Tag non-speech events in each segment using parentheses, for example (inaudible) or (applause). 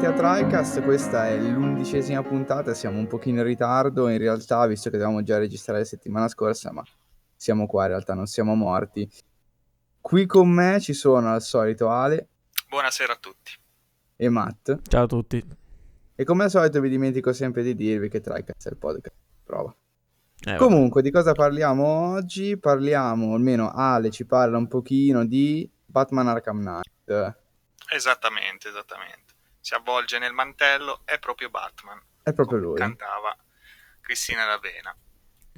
Bentornati a TriCast, questa è l'undicesima puntata, siamo un pochino in ritardo in realtà, visto che dovevamo già registrare la settimana scorsa, ma siamo qua in realtà, non siamo morti. Qui con me ci sono al solito Ale Buonasera a tutti. e Matt, Ciao a tutti. e come al solito vi dimentico sempre di dirvi che TriCast è il podcast. Prova. Eh. Comunque, di cosa parliamo oggi? Parliamo, almeno Ale ci parla un pochino di Batman Arkham Knight. Esattamente, esattamente. Si avvolge nel mantello, è proprio Batman. È proprio lui. Cantava Cristina D'Avena.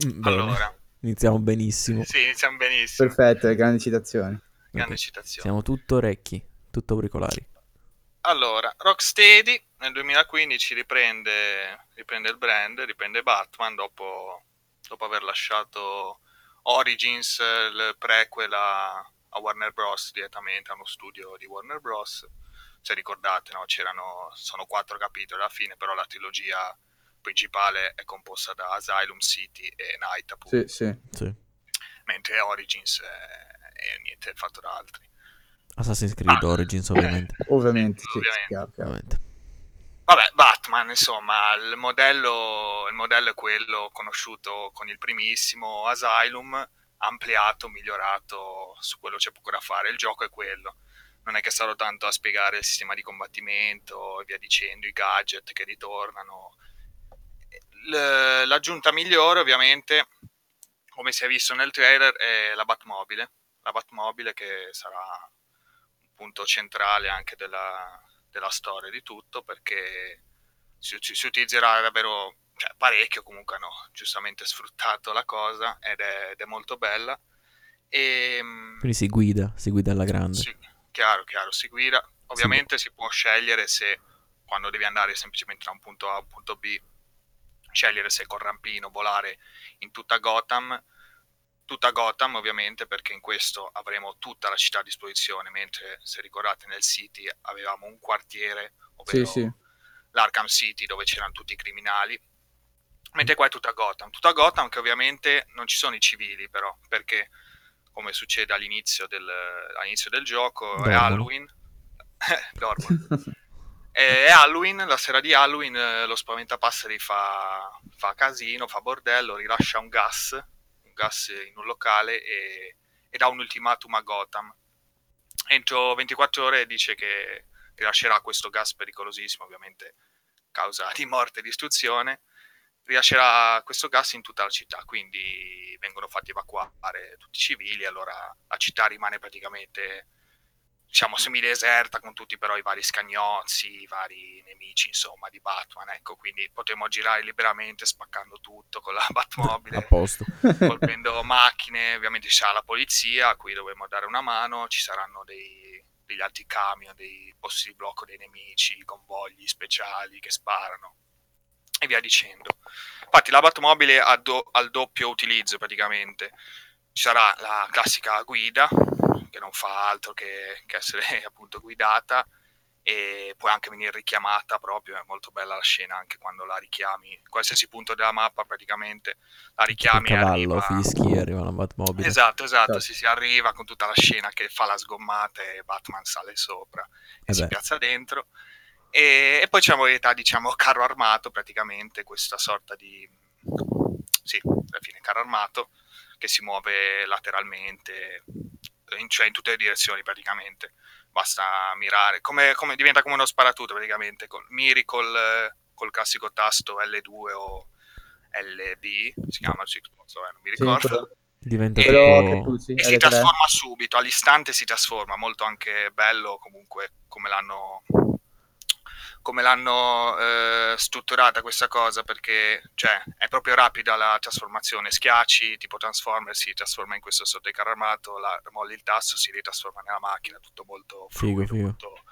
Mm, bene. Allora, Iniziamo benissimo. sì, iniziamo benissimo. Perfetto, grandi citazioni. Grande Ok. citazione. Siamo tutto orecchi, tutto auricolari. Allora, Rocksteady nel 2015 riprende, riprende il brand, riprende Batman dopo, dopo aver lasciato Origins, il prequel a, a Warner Bros. direttamente a uno studio di Warner Bros. Se ricordate, no, c'erano, sono quattro capitoli alla fine, però la trilogia principale è composta da Asylum City e Night, appunto, Sì, sì. Sì. mentre Origins è, è niente, fatto da altri. Assassin's Creed Ah. Origins, ovviamente. (laughs) Ovviamente, sì, Ovviamente. chiaro, chiaro. ovviamente. Vabbè, Batman, insomma, il modello, il modello è quello conosciuto con il primissimo Asylum, ampliato, migliorato, su quello c'è poco da fare. Il gioco è quello. Non è che sarò tanto a spiegare il sistema di combattimento e via dicendo, i gadget che ritornano. L- l'aggiunta migliore, ovviamente, come si è visto nel trailer, è la Batmobile. La Batmobile che sarà un punto centrale anche della, della storia di tutto perché si, si- utilizzerà davvero cioè, parecchio comunque hanno giustamente sfruttato la cosa ed è, ed è molto bella e mm, Quindi si guida, si guida alla grande. sì, chiaro chiaro si guida. Ovviamente si può scegliere se quando devi andare semplicemente da un punto A a un punto B scegliere se col rampino volare in tutta Gotham. Tutta Gotham ovviamente perché in questo avremo tutta la città a disposizione mentre se ricordate nel City avevamo un quartiere ovvero Sì, sì. l'Arkham City dove c'erano tutti i criminali. Mentre qua è tutta Gotham. Tutta Gotham che ovviamente non ci sono i civili però perché come succede all'inizio del, all'inizio del gioco è Dormono. Halloween (laughs) dormono è Halloween, la sera di Halloween eh, lo spaventapasseri fa, fa casino, fa bordello, rilascia un gas, un gas in un locale e, e dà un ultimatum a Gotham. Entro 24 ore dice che rilascerà questo gas pericolosissimo, ovviamente causa di morte e distruzione, rilascerà questo gas in tutta la città, quindi vengono fatti evacuare tutti i civili, allora la città rimane praticamente diciamo semideserta con tutti però i vari scagnozzi, i vari nemici insomma di Batman, ecco, quindi potremo girare liberamente spaccando tutto con la (laughs) Batmobile, colpendo macchine, ovviamente ci sarà la polizia a cui dovremo dare una mano, ci saranno dei, degli altri camion, dei posti di blocco dei nemici, convogli speciali che sparano e via dicendo. Infatti la Batmobile ha do- al doppio utilizzo praticamente. Ci sarà la classica guida che non fa altro che, che essere (laughs) appunto guidata e puoi anche venire richiamata proprio, è molto bella la scena anche quando la richiami, qualsiasi punto della mappa praticamente la Il richiami e cavallo, arriva. fischi, arriva la Batmobile. Esatto, esatto, Certo. si, si arriva con tutta la scena che fa la sgommata e Batman sale sopra e Eh si beh. piazza dentro. E, e poi c'è la modalità, diciamo, (laughs) carro armato, praticamente questa sorta di... Sì, alla fine carro armato che si muove lateralmente, in, cioè in tutte le direzioni praticamente. Basta mirare, come, come- diventa come uno sparatutto praticamente, col, miri col, col classico tasto L2 o LB, si chiama Xbox, vabbè, non mi Sì, ricordo quello- Diventa E- tu sì, e si L3. trasforma subito, all'istante si trasforma, molto anche bello comunque come l'hanno, come l'hanno eh, strutturata questa cosa perché cioè, è proprio rapida la trasformazione, schiacci tipo Transformer si trasforma in questo sotto il carro armato, la, molli il tasto si ritrasforma nella macchina, tutto molto Figo, figo. molto-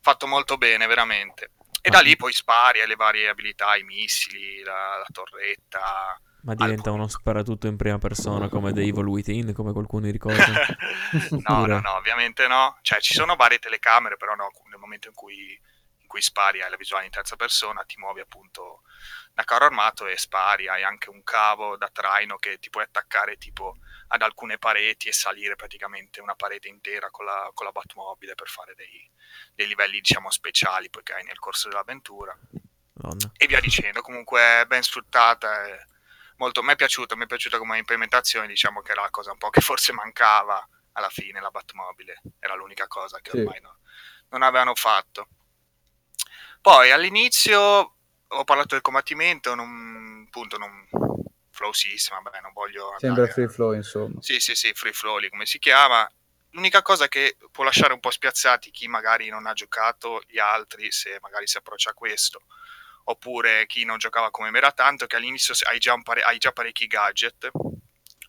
fatto molto bene veramente. E Ah. da lì poi spari alle varie abilità, i missili, la, la torretta, Ma diventa uno sparatutto in prima persona come The Evil Within, come qualcuno ricorda. (laughs) no, no, no, ovviamente no. Cioè, ci sono varie telecamere, però no, nel momento in cui, cui spari hai la visuale in terza persona, ti muovi appunto da carro armato e spari, hai anche un cavo da traino che ti puoi attaccare tipo ad alcune pareti e salire praticamente una parete intera con la, con la Batmobile per fare dei, dei livelli diciamo speciali poi che hai nel corso dell'avventura Madonna. e via dicendo. Comunque ben sfruttata. e Molto, mi è piaciuta, mi è piaciuta come implementazione, diciamo che era la cosa un po' che forse mancava alla fine, la Batmobile. Era l'unica cosa che Sì. ormai no- non avevano fatto. Poi all'inizio ho parlato del combattimento, non, appunto non flowsissima, vabbè, non voglio Sembra andare free flow, insomma. sì, sì, sì, free flow lì, come si chiama. L'unica cosa che può lasciare un po' spiazzati chi magari non ha giocato gli altri, se magari si approccia a questo, oppure chi non giocava come me era tanto, che all'inizio hai già, pare- hai già parecchi gadget,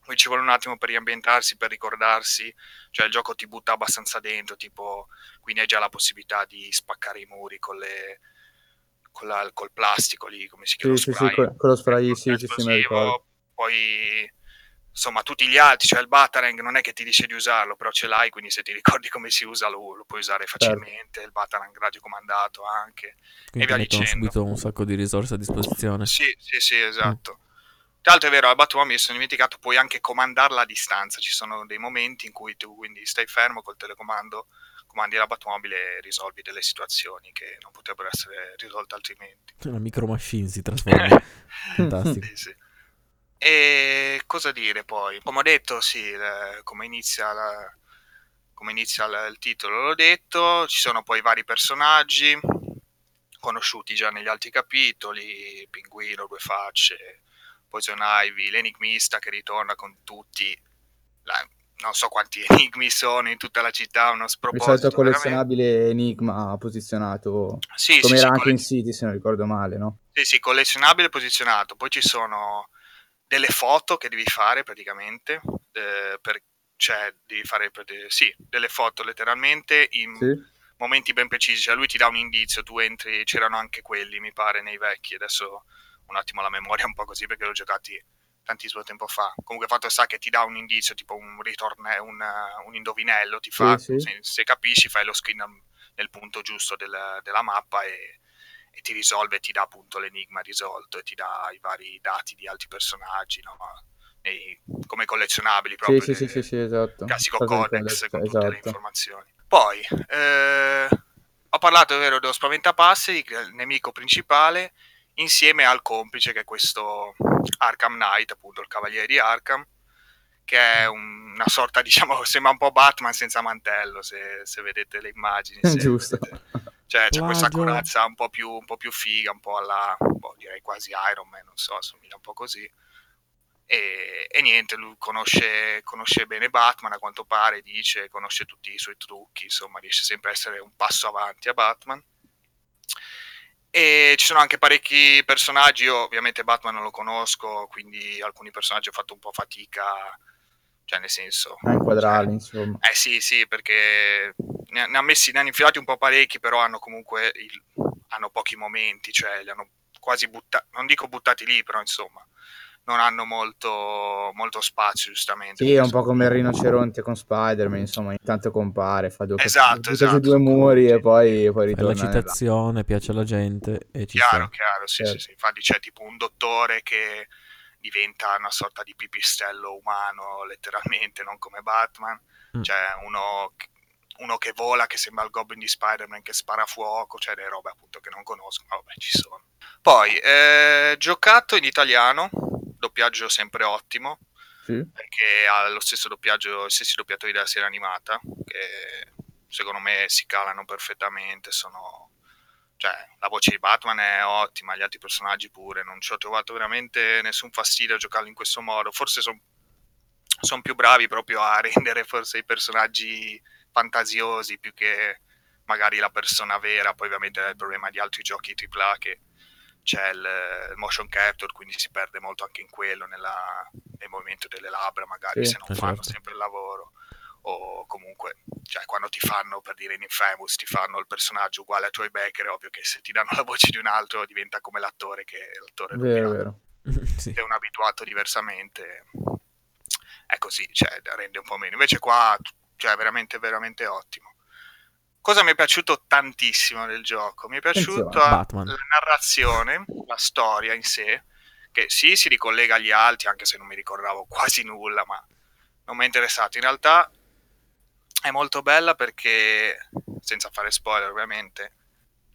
poi ci vuole un attimo per riambientarsi, per ricordarsi, cioè il gioco ti butta abbastanza dentro, tipo, quindi hai già la possibilità di spaccare i muri con le... con la- col plastico lì, come si chiama? Sì, sì, sì, spray con, con lo spray, ecco, sì, sì, sì, poi insomma tutti gli altri, cioè il Batarang non è che ti dice di usarlo, però ce l'hai, quindi se ti ricordi (laughs) come si usa lo, lo puoi usare Certo. facilmente, il Batarang radiocomandato anche. Quindi via ti mettono dicendo. subito un sacco di risorse a disposizione. Sì, sì, sì, esatto. Tra l'altro è vero, al Batmobile mi sono dimenticato, puoi anche comandarla a distanza, ci sono dei momenti in cui tu quindi stai fermo col telecomando, comandi la Batmobile e risolvi delle situazioni che non potrebbero essere risolte altrimenti. Una micro machine si trasforma. (laughs) Fantastico. Sì, sì. E cosa dire poi? Come ho detto, sì, come inizia, la- come inizia il, il titolo l'ho detto, ci sono poi vari personaggi conosciuti già negli altri capitoli, Pinguino, Due Facce, Poison Ivy, l'enigmista che ritorna con tutti, la- non so quanti (laughs) enigmi sono in tutta la città, uno Il sproposito. solito veramente. collezionabile Enigma posizionato Sì, come sì, era sì, anche in colle- City, se non ricordo male, no? Sì, sì, collezionabile posizionato. Poi ci sono delle foto che devi fare praticamente, eh, per- cioè devi fare sì, delle foto letteralmente in Sì? momenti ben precisi. Cioè lui ti dà un indizio, tu entri, c'erano anche quelli, mi pare, nei vecchi. Adesso un attimo la memoria così perché l'ho giocati tantissimo tempo fa. Comunque fatto sta che ti dà un indizio, tipo un ritorno, un, uh, un indovinello, ti fa, sì. Se, se capisci fai lo screen nel punto giusto del- della mappa e, e ti risolve, ti dà appunto l'enigma risolto e ti dà i vari dati di altri personaggi, no? E- come collezionabili Sì, proprio. sì, sì, sì, sì, esatto. classico codex con tutte le esatto. informazioni. Poi eh, ho parlato è vero dello spaventapasseri, il nemico principale, insieme al complice che è questo Arkham Knight, appunto il cavaliere di Arkham, che è un- una sorta, (laughs) diciamo, sembra un po' Batman senza mantello, se, se vedete le immagini. (laughs) se Giusto. vedete. Cioè, c'è questa Plagio. corazza un po' più, un po' più figa, un po' alla, boh, direi quasi Iron Man, non so, assomiglia un po' così. E, e niente, lui conosce, conosce bene Batman, a quanto pare, dice, conosce tutti i suoi trucchi, insomma, riesce sempre a essere un passo avanti a Batman. E ci sono anche parecchi personaggi, io ovviamente Batman non lo conosco, quindi alcuni personaggi ho fatto un po' fatica, cioè nel senso... A inquadrarli, cioè, insomma. eh sì, sì, perché ne, ne ha messi, ne hanno infilati un po' parecchi, però hanno comunque il- hanno pochi momenti, cioè li hanno quasi buttati, non dico buttati lì, però insomma, non hanno molto, molto spazio, giustamente. Sì, è un po' come il rinoceronte con Spider-Man, insomma, intanto compare, fa due, Esatto, esatto. due muri e poi, poi Fai la ritorna nella- citazione, piace alla gente e ci Chiaro, sta. chiaro, sì, Certo. sì, sì. Infatti c'è tipo un dottore che diventa una sorta di pipistrello umano, letteralmente, non come Batman. Mm. C'è uno, che- uno che vola, che sembra il Goblin di Spider-Man, che spara fuoco, cioè delle robe appunto che non conosco, ma vabbè, ci sono. Poi, eh, giocato in italiano, doppiaggio sempre ottimo, Sì? perché ha lo stesso doppiaggio, gli stessi doppiatori della serie animata, che secondo me si calano perfettamente, sono... Cioè, la voce di Batman è ottima, gli altri personaggi pure, non ci ho trovato veramente nessun fastidio a giocarlo in questo modo, forse sono più bravi proprio a (laughs) rendere forse i personaggi fantasiosi più che magari la persona vera, poi ovviamente è il problema di altri giochi AAA che c'è il, il motion capture, quindi si perde molto anche in quello, nella, nel movimento delle labbra, magari Sì, se non eh, fanno certo. sempre il lavoro. O comunque, cioè, quando ti fanno per dire in Infamous, ti fanno il personaggio uguale a Troy Baker, è ovvio che se ti danno la voce di un altro diventa come l'attore che è l'attore Vero, vero. (laughs) sì. È un abituato diversamente è così, cioè, rende un po' meno. Invece qua, cioè, è veramente, veramente ottimo. Cosa mi è piaciuto tantissimo del gioco? Mi è Batman. la narrazione, la storia in sé, che sì, si ricollega agli altri, anche se non mi ricordavo quasi nulla, ma non mi è interessato. In realtà è molto bella perché, senza fare spoiler ovviamente,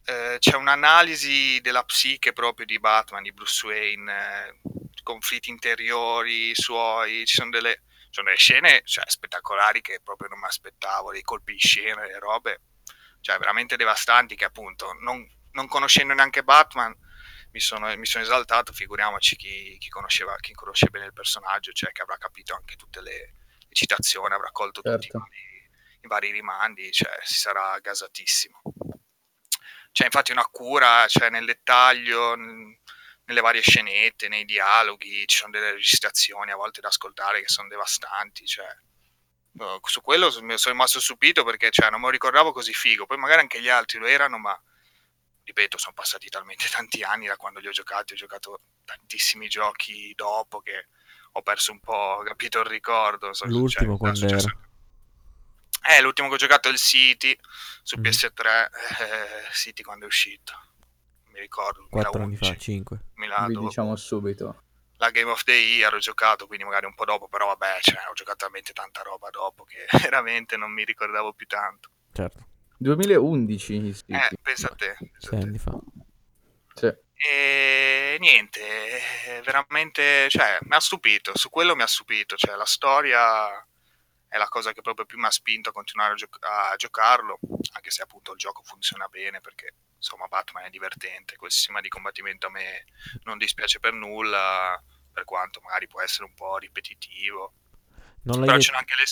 eh, c'è un'analisi della psiche proprio di Batman, di Bruce Wayne, eh, conflitti interiori suoi, ci sono delle, ci sono delle scene cioè, spettacolari che proprio non mi aspettavo, dei colpi di scena, delle robe cioè, veramente devastanti che appunto non, non conoscendo neanche Batman mi sono, mi sono, esaltato, figuriamoci chi, chi, conosceva, chi conosce bene il personaggio, cioè che avrà capito anche tutte le, le citazioni, avrà colto certo. tutti i vari, i vari rimandi, cioè si sarà gasatissimo c'è infatti una cura cioè, nel dettaglio, nelle varie scenette, nei dialoghi, ci sono delle registrazioni a volte da ascoltare che sono devastanti, cioè, su quello sono rimasto stupito perché cioè, non me lo ricordavo così figo, poi magari anche gli altri lo erano, ma ripeto, sono passati talmente (laughs) tanti anni da quando li ho giocati, ho giocato tantissimi giochi dopo che ho perso un po', capito il ricordo. L'ultimo cioè, quando era? Eh, l'ultimo che ho giocato è il City su mm. PS3, eh, City quando è uscito. Mi ricordo. 4 anni fa, 5. Vi diciamo subito. La Game of the Year ho giocato, quindi magari un po' dopo, però vabbè, cioè, ho giocato talmente tanta roba dopo che (laughs) veramente non mi ricordavo più tanto. Certo. 2011 City. Eh, pensa a te. Pensa 6 anni fa. Sì. E niente, veramente, cioè, mi ha stupito, su quello mi ha stupito, cioè la storia è la cosa che proprio più mi ha spinto a continuare a, gioc- a, giocarlo, anche se appunto il gioco funziona bene perché insomma Batman è divertente, quel sistema di combattimento a me non dispiace per nulla, per quanto magari può essere un po' ripetitivo. Non Però c'è anche le...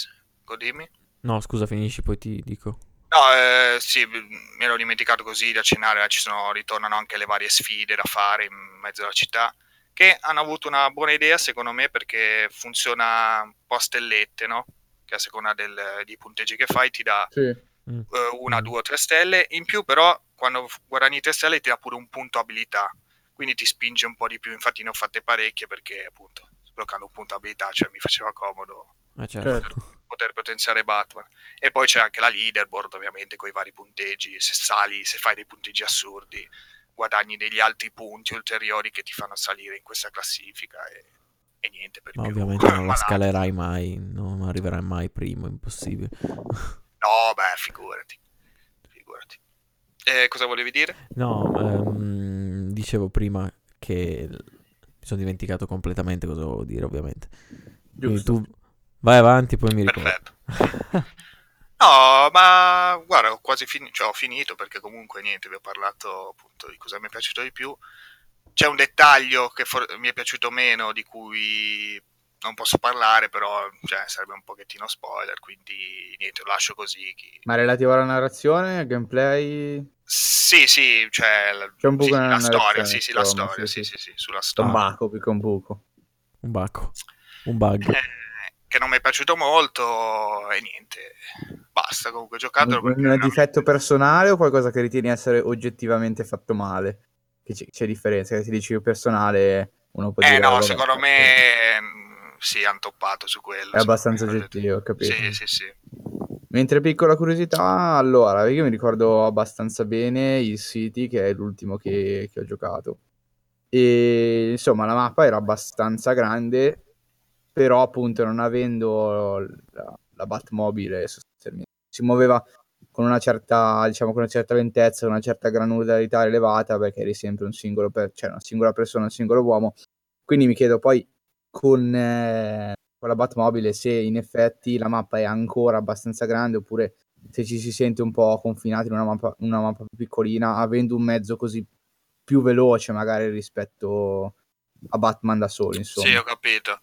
Godimmi? No, scusa, finisci, poi ti dico. No, eh, sì, mi ero dimenticato così di accennare, ci sono, ritornano anche le varie sfide da fare in mezzo alla città, che hanno avuto una buona idea secondo me perché funziona un po' a stellette, no? che a seconda del, dei punteggi che fai ti dà sì. uh, una, due o tre stelle. In più, però, quando guadagni tre stelle ti dà pure un punto abilità, quindi ti spinge un po' di più. Infatti, ne ho fatte parecchie perché, appunto, sbloccando un punto abilità, cioè mi faceva comodo ah, certo. poter, poter, potenziare Batman. E poi c'è anche la leaderboard, ovviamente, con i vari punteggi. Se sali, se fai dei punteggi assurdi, guadagni degli altri punti ulteriori che ti fanno salire in questa classifica. E e niente per Ma ovviamente non la scalerai mai, non arriverai mai primo, impossibile. No, beh. Figurati. Eh, cosa volevi dire? No, ehm, dicevo prima che mi sono dimenticato completamente cosa volevo dire, ovviamente. Quindi tu vai avanti, poi mi ricordo. Perfetto. (laughs) no, ma guarda, ho quasi finito, cioè, ho finito perché comunque niente, vi ho parlato appunto di cosa mi è piaciuto di più c'è un dettaglio che for- mi è piaciuto meno di cui non posso parlare, però cioè, sarebbe un pochettino spoiler, quindi niente, lo lascio così. Chi... Ma relativo alla narrazione, al gameplay? Sì, sì, cioè c'è un buco sì, la storia, sì, sì, la storia, sì, sì, sì, sulla storia. Un baco, più che un buco. Un baco, un bug. Eh, che non mi è piaciuto molto e niente, basta, comunque giocatelo. Un, un difetto personale o qualcosa che ritieni essere oggettivamente fatto male? che c'è, c'è differenza, che si dice personale uno può eh dire... no, secondo me sì, hanno toppato su quello. È abbastanza oggettivo, ho capito. Sì, sì, sì. Mentre piccola curiosità, allora, io mi ricordo abbastanza bene il City, che è l'ultimo che, che ho giocato. E insomma, la mappa era abbastanza grande, però appunto non avendo la, la Batmobile si muoveva con una certa, diciamo, con una certa lentezza, una certa granularità elevata, perché eri sempre un singolo, per, cioè una singola persona, un singolo uomo. Quindi mi chiedo poi con, eh, con la Batmobile se in effetti la mappa è ancora abbastanza grande oppure se ci si sente un po' confinati in una mappa, una mappa più piccolina, avendo un mezzo così più veloce magari rispetto a Batman da solo, insomma. Sì, ho capito.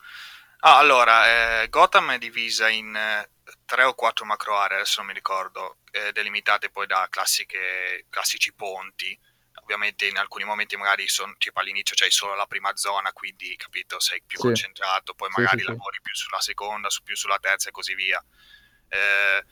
Ah, allora, eh, Gotham è divisa in eh, tre o quattro macro aree, adesso non mi ricordo, eh, delimitate poi da classiche, classici ponti. Ovviamente in alcuni momenti magari son, tipo all'inizio c'hai solo la prima zona, quindi capito, sei più sì. concentrato, poi magari sì, sì, lavori più sulla seconda, su, più sulla terza e così via. Eh,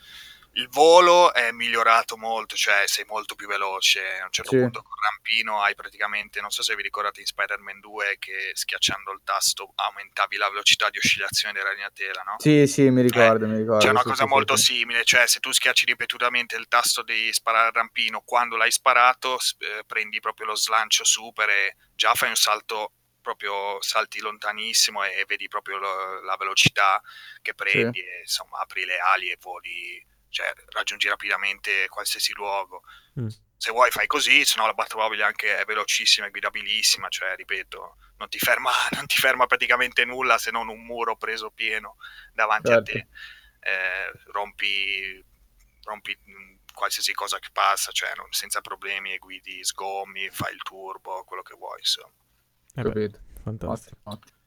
il volo è migliorato molto, cioè sei molto più veloce. A un certo sì. punto con rampino hai praticamente, non so se vi ricordate in Spider-Man 2 che schiacciando il tasto aumentavi la velocità di oscillazione della ragnatela, no? Sì, sì, mi ricordo, eh, mi ricordo. C'è una sì, cosa sì, molto simile, cioè se tu schiacci ripetutamente il tasto di sparare al rampino, quando l'hai sparato eh, prendi proprio lo slancio super e già fai un salto proprio salti lontanissimo e vedi proprio lo, la velocità che prendi, e, insomma apri le ali e voli, cioè raggiungi rapidamente qualsiasi luogo. Mm. Se vuoi fai così, se no la Batmobile anche è velocissima e guidabilissima, cioè ripeto, non ti, ferma, (laughs) non ti ferma praticamente nulla se non un muro preso pieno davanti certo. a te. Eh, rompi, rompi qualsiasi cosa che passa, cioè non, senza problemi e guidi, sgommi, fai il turbo, quello che vuoi, insomma. Eh beh, fantastico. Ottimo.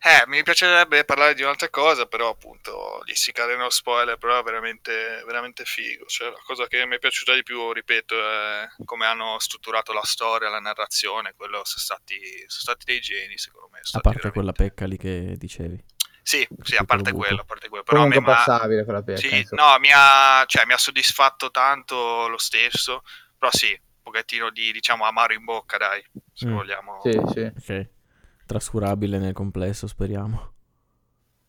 Eh, mi piacerebbe parlare di un'altra cosa, però appunto lì si cade nello spoiler, però è veramente, veramente figo. Cioè, la cosa che mi è piaciuta di più, ripeto, è come hanno strutturato la storia, la narrazione, quello sono stati, sono stati dei geni, secondo me. A parte veramente... quella pecca lì che dicevi. Sì, sì, a parte quello, a parte quello. Però Comunque passabile quella pecca. Sì, no, mi ha, cioè, mi ha soddisfatto tanto lo stesso, però sì, un pochettino di, diciamo, amaro in bocca, dai, se mm. vogliamo. Sì, sì. Ok trascurabile nel complesso, speriamo.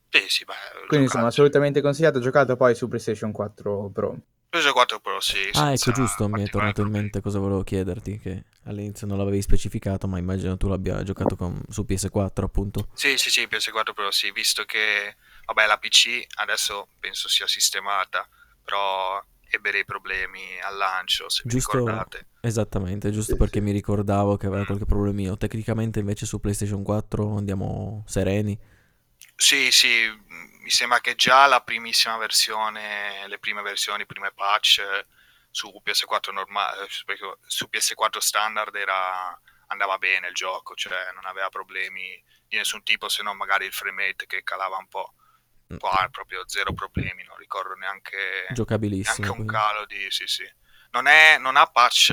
Sì, sì, beh, Quindi insomma, assolutamente consigliato. Giocato poi su PlayStation 4 Pro. PlayStation 4 Pro, sì. Ah, ecco, giusto, mi è tornato in mente cosa volevo chiederti, che all'inizio non l'avevi specificato, ma immagino tu l'abbia giocato con, su PS4, appunto. Sì, sì, sì, PS4 Pro, sì, visto che, vabbè, la PC adesso penso sia sistemata, però ebbe dei problemi al lancio, se giusto, mi ricordate. Esattamente, giusto sì, perché sì. mi ricordavo che aveva qualche problemino. Tecnicamente invece su PlayStation 4 andiamo sereni. Sì, sì, mi sembra che già la primissima versione, le prime versioni, i prime patch su PS4 normale, su PS4 standard era, andava bene il gioco, cioè non aveva problemi di nessun tipo se non magari il frame rate che calava un po'. Qua proprio zero problemi, non ricordo neanche, Giocabilissimo, neanche un calo di... Sì, sì. Non, è, non ha patch,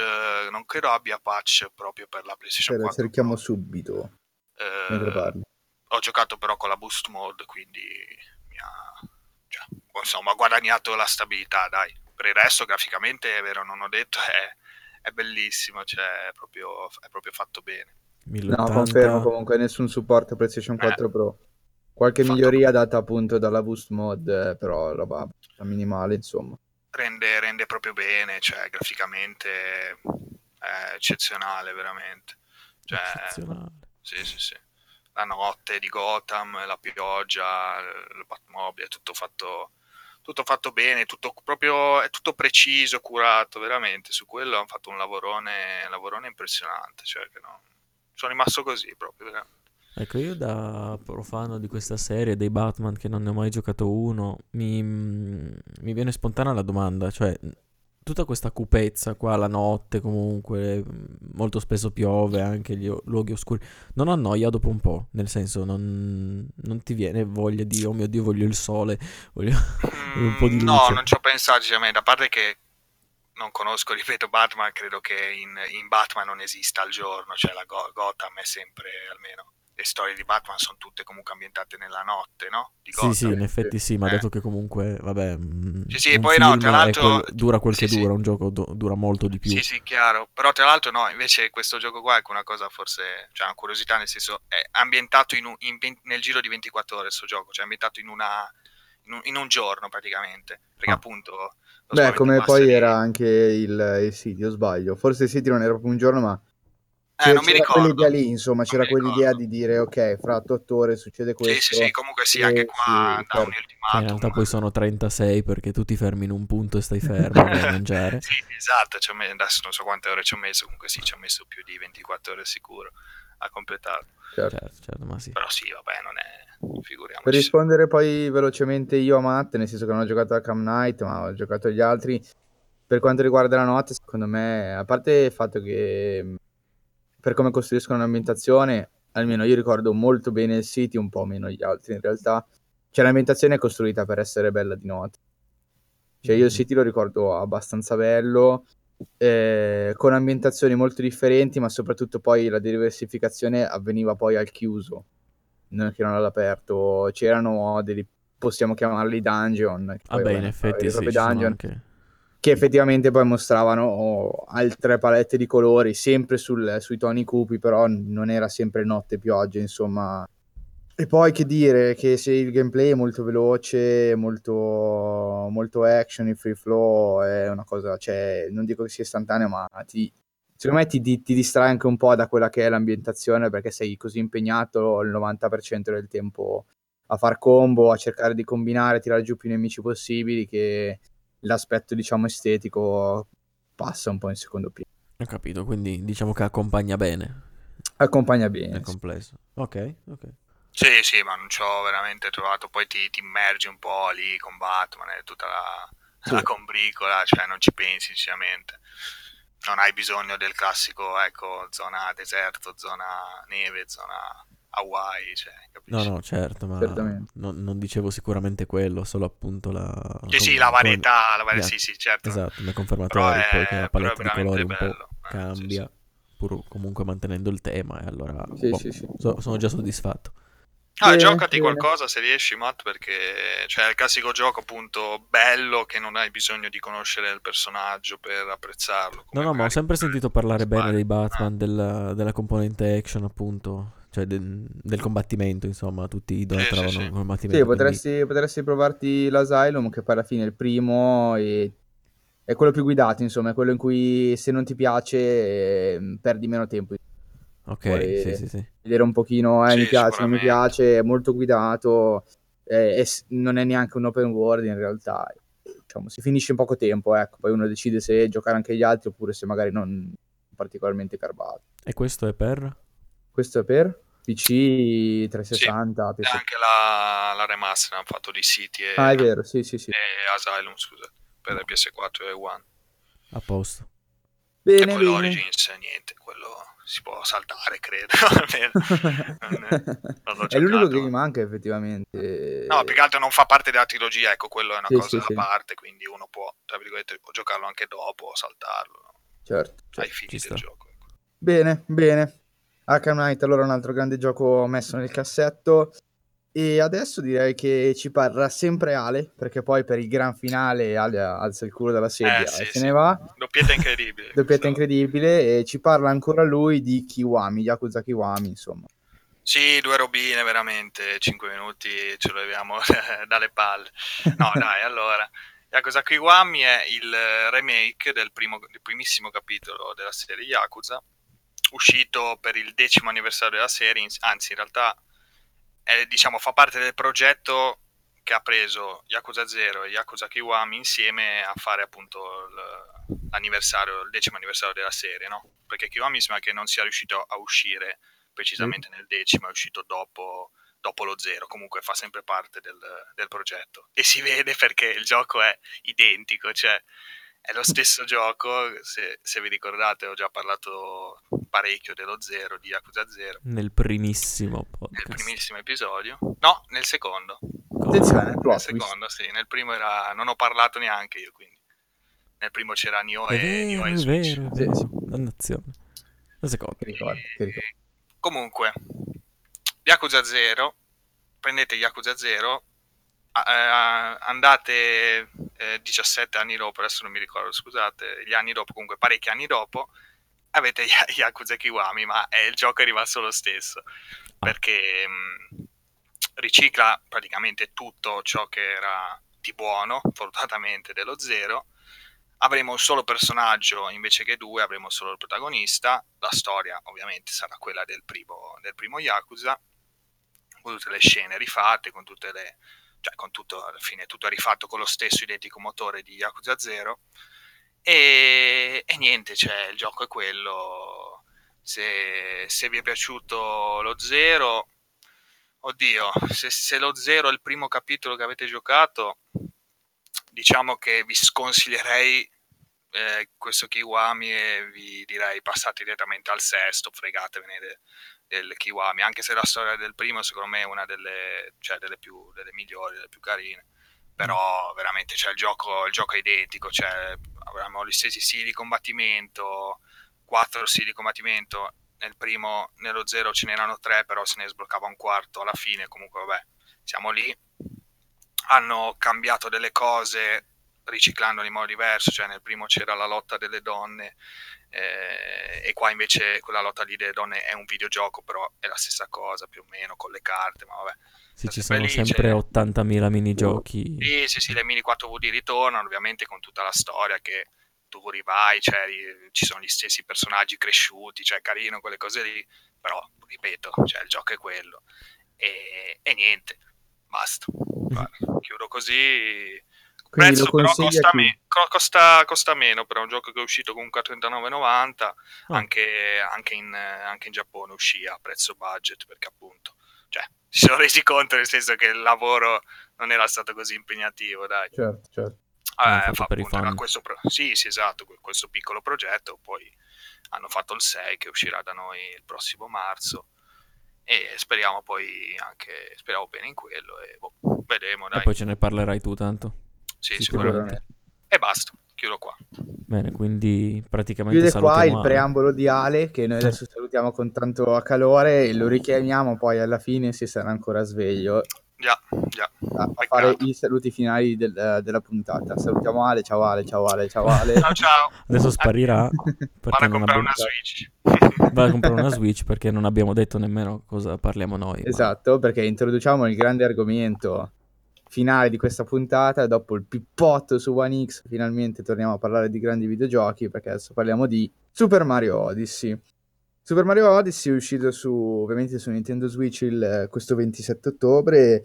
non credo abbia patch proprio per la PlayStation Spera, 4. cerchiamo subito. Eh, ho giocato però con la boost mode, quindi mi ha, cioè, insomma, ho guadagnato la stabilità, dai. Per il resto, graficamente, è vero, non ho detto, è, è bellissimo, cioè, è proprio, è proprio fatto bene. 1080... No, confermo comunque nessun supporto PlayStation 4 eh. Pro. Qualche Fatto miglioria data appunto dalla boost mod, eh, però roba minimale, insomma. Rende, rende proprio bene, cioè graficamente è eccezionale, veramente. Cioè, eccezionale. Sì, sì, sì. La notte di Gotham, la pioggia, il Batmobile, è tutto fatto, tutto fatto bene, tutto proprio, è tutto preciso, curato, veramente. Su quello hanno fatto un lavorone, un lavorone impressionante, cioè che no, sono rimasto così proprio, veramente. Ecco, io da profano di questa serie, dei Batman, che non ne ho mai giocato uno, mi, mi viene spontanea la domanda, cioè tutta questa cupezza qua, la notte comunque, molto spesso piove, anche gli luoghi oscuri, non annoia dopo un po', nel senso non, non ti viene voglia di, oh mio Dio, voglio il sole, voglio (laughs) un po' di luce. No, non ci ho pensato, a parte che non conosco, ripeto, Batman, credo che in, in Batman non esista al giorno, cioè la Gotham è sempre almeno le storie di Batman sono tutte comunque ambientate nella notte, no? Di sì, sì, in effetti sì, ma eh. dato che comunque, vabbè, mm, sì, sì, poi no, tra l'altro quel, dura quel che sì, dura, sì. un gioco do, dura molto di più. Sì, sì, chiaro, però tra l'altro no, invece questo gioco qua è una cosa forse, cioè una curiosità, nel senso è ambientato in un, in, nel giro di 24 ore questo gioco, cioè ambientato in una in un, in un giorno praticamente, perché ah. appunto Beh, come poi di... era anche il, il City, o sbaglio. Forse il City non era proprio un giorno, ma eh, non mi ricordo. quell'idea lì, insomma, non c'era quell'idea di dire ok, fra 8 ore succede questo. Sì, sì, sì comunque sì, anche qua sì, da certo. un ultimatum. In realtà poi sono 36 perché tu ti fermi in un punto e stai (laughs) fermo a mangiare. sì, esatto, adesso non so quante ore ci ho messo, comunque sì, ci ho messo più di 24 ore sicuro a completarlo. Certo. certo, certo ma sì. Però sì, vabbè, non è... figuriamoci. Per rispondere poi velocemente io a Matt, nel senso che non ho giocato a Cam Knight, ma ho giocato agli altri. Per quanto riguarda la notte, secondo me, a parte il fatto che per come costruiscono l'ambientazione, almeno io ricordo molto bene il City, un po' meno gli altri in realtà. Cioè l'ambientazione è costruita per essere bella di notte. Cioè io il. City lo ricordo abbastanza bello, eh, con ambientazioni molto differenti, ma soprattutto poi la diversificazione avveniva poi al chiuso, non che non all'aperto. C'erano dei, possiamo chiamarli dungeon. Vabbè, in effetti sì, dungeon. Anche che effettivamente poi mostravano altre palette di colori, sempre sul, sui toni cupi, però non era sempre notte pioggia, insomma. E poi che dire, che se il gameplay è molto veloce, molto, molto action, il free flow è una cosa, cioè, non dico che sia istantaneo, ma ti, secondo me ti, ti, ti, distrae anche un po' da quella che è l'ambientazione perché sei così impegnato il 90% del tempo a far combo, a cercare di combinare, tirare giù più nemici possibili che l'aspetto diciamo estetico passa un po' in secondo piano. Ho capito, quindi diciamo che accompagna bene. Accompagna bene. Nel complesso. Ok, ok. Sì, sì, ma non ci ho veramente trovato. Poi ti, ti immergi un po' lì con Batman e tutta la, sì. la combricola, cioè non ci pensi sinceramente. Non hai bisogno del classico, ecco, zona deserto, zona neve, zona Hawaii, cioè, No, no, certo, ma non, non, dicevo sicuramente quello, solo appunto la... Sì, sì, la varietà, la varietà, yeah. sì, sì, certo. Esatto, mi ha confermato Eric poi che la palette di colori un bello. po' cambia, eh, sì, sì. pur comunque mantenendo il tema, e allora sì, boh, so, sono già soddisfatto. Ah, bene, giocati bene. qualcosa se riesci, Matt, perché cioè, è il classico gioco appunto bello che non hai bisogno di conoscere il personaggio per apprezzarlo. No, no, ma ho sempre sentito (clears throat) parlare bene dei Batman, ah. della, della componente action appunto cioè de- del combattimento, insomma, tutti i dove sì, trovano sì, sì. combattimento. Sì, potresti, quindi... potresti provarti l'Asylum, che poi alla fine è il primo e è quello più guidato, insomma, è quello in cui se non ti piace eh, perdi meno tempo. Ok, Puoi sì, sì, sì. Vedere un pochino, eh, mi piace, non mi piace, è molto guidato, eh, è, non è neanche un open world in realtà. Diciamo, si finisce in poco tempo, ecco, poi uno decide se giocare anche gli altri oppure se magari non particolarmente carbato. E questo è per? Questo è per? PC 360. Sì, PC. anche la, la remaster hanno fatto di City e, ah, è vero, sì, sì, sì. e Asylum, scusa, per no. PS4 e One. A posto. Bene, e poi bene. l'Origins, niente, quello si può saltare, credo. (laughs) non (laughs) è l'unico che mi manca effettivamente. No, più che altro non fa parte della trilogia, ecco, quello è una sì, cosa sì, da sì. parte, quindi uno può, tra virgolette, può giocarlo anche dopo, saltarlo. Certo. Ai certo, fini del gioco. Ecco. Bene, bene. Arkham Knight allora un altro grande gioco messo nel cassetto. E adesso direi che ci parla sempre Ale perché poi per il gran finale Ale alza il culo dalla sedia eh, sì, e se sì. ne va. Doppietta incredibile (laughs) doppietta incredibile e ci parla ancora lui di Kiwami Yakuza Kiwami insomma. Sì, due robine veramente, cinque minuti ce lo leviamo (laughs) dalle palle. No, (laughs) dai, allora, Yakuza Kiwami è il remake del, primo, del primissimo capitolo della serie Yakuza, uscito per il decimo anniversario della serie, anzi in realtà è, diciamo, fa parte del progetto che ha preso Yakuza 0 e Yakuza Kiwami insieme a fare appunto l'anniversario, il decimo anniversario della serie, no? Perché Kiwami sembra che non sia riuscito a uscire precisamente mm. nel decimo, è uscito dopo, dopo lo zero, comunque fa sempre parte del, del, progetto. E si vede perché il gioco è identico, cioè è lo stesso gioco, se, se, vi ricordate ho già parlato parecchio dello zero, di Yakuza 0. Nel primissimo podcast. Nel primissimo episodio. No, nel secondo. Attenzione, nel secondo, sì. Nel primo era... non ho parlato neanche io, quindi. Nel primo c'era Nioh e, vero, Nioh e Switch. Vero, vero. Sì, sì. Dannazione. La seconda. Che ricordo, che ricordo. Comunque, Yakuza 0, prendete Yakuza 0, eh, andate eh, 17 anni dopo, adesso non mi ricordo, scusate, gli anni dopo, comunque parecchi anni dopo, avete y- Yakuza Kiwami, ma è, il gioco è rimasto lo stesso, perché mh, ricicla praticamente tutto ciò che era di buono, fortunatamente, dello zero, avremo un solo personaggio invece che due, avremo solo il protagonista, la storia ovviamente sarà quella del primo, del primo Yakuza, con tutte le scene rifatte, con tutte le cioè con tutto, alla fine tutto è rifatto con lo stesso identico motore di Yakuza 0 e, e niente, cioè il gioco è quello. Se, se vi è piaciuto lo 0 oddio, se, se lo 0 è il primo capitolo che avete giocato diciamo che vi sconsiglierei eh, questo Kiwami e vi direi passate direttamente al sesto, fregatevene del Kiwami, anche se la storia del primo secondo me è una delle, cioè, delle, più, delle migliori, delle più carine. Però mm. veramente cioè, il, gioco, il gioco è identico, cioè, avevamo gli stessi stili di combattimento, quattro stili di combattimento, nel primo, nello zero ce n'erano tre, però se ne sbloccava un quarto alla fine, comunque vabbè, siamo lì. Hanno cambiato delle cose riciclandolo in modo diverso, cioè nel primo c'era la lotta delle donne eh, e qua invece quella lotta lì delle donne è un videogioco, però è la stessa cosa più o meno con le carte, ma vabbè. Sì, ci sono lì, sempre 80.000 minigiochi. Sì, sì, sì, le mini 4VD ritornano ovviamente con tutta la storia che avventuri, vai, cioè, ci sono gli stessi personaggi cresciuti, cioè carino quelle cose lì, però ripeto, cioè, il gioco è quello. E, e niente, basta. Guarda, chiudo così. Quindi Prezzo lo però costa, chi? me- co- costa, costa meno per un gioco che è uscito comunque a 39,90 Ah. anche, anche in, anche in Giappone uscì a prezzo budget perché appunto cioè, (laughs) si sono resi conto nel senso che il lavoro non era stato così impegnativo dai Certo, certo. Eh, fa per i appunto, questo pro- sì sì esatto que- questo piccolo progetto poi hanno fatto il 6 che uscirà da noi il prossimo marzo e speriamo poi anche speriamo bene in quello e boh, vedremo E dai poi ce ne parlerai tu tanto. Sì, sicuramente. sicuramente. e basta chiudo qua Bene, quindi praticamente Chiude qua il Ale. preambolo di Ale, che noi adesso (laughs) salutiamo con tanto calore e lo richiamiamo poi alla fine se sarà ancora sveglio già già a fare i saluti finali del- della puntata. Salutiamo Ale, ciao Ale, ciao Ale, ciao Ale. ciao ciao Adesso sparirà (laughs) vado a comprare una Switch Va a comprare una Switch perché non abbiamo detto nemmeno cosa parliamo noi. ma- Esatto, perché introduciamo il grande argomento finale di questa puntata, dopo il pippotto su One X, finalmente torniamo a parlare di grandi videogiochi, perché adesso parliamo di Super Mario Odyssey. Super Mario Odyssey è uscito su, ovviamente su Nintendo Switch il- questo 27 ottobre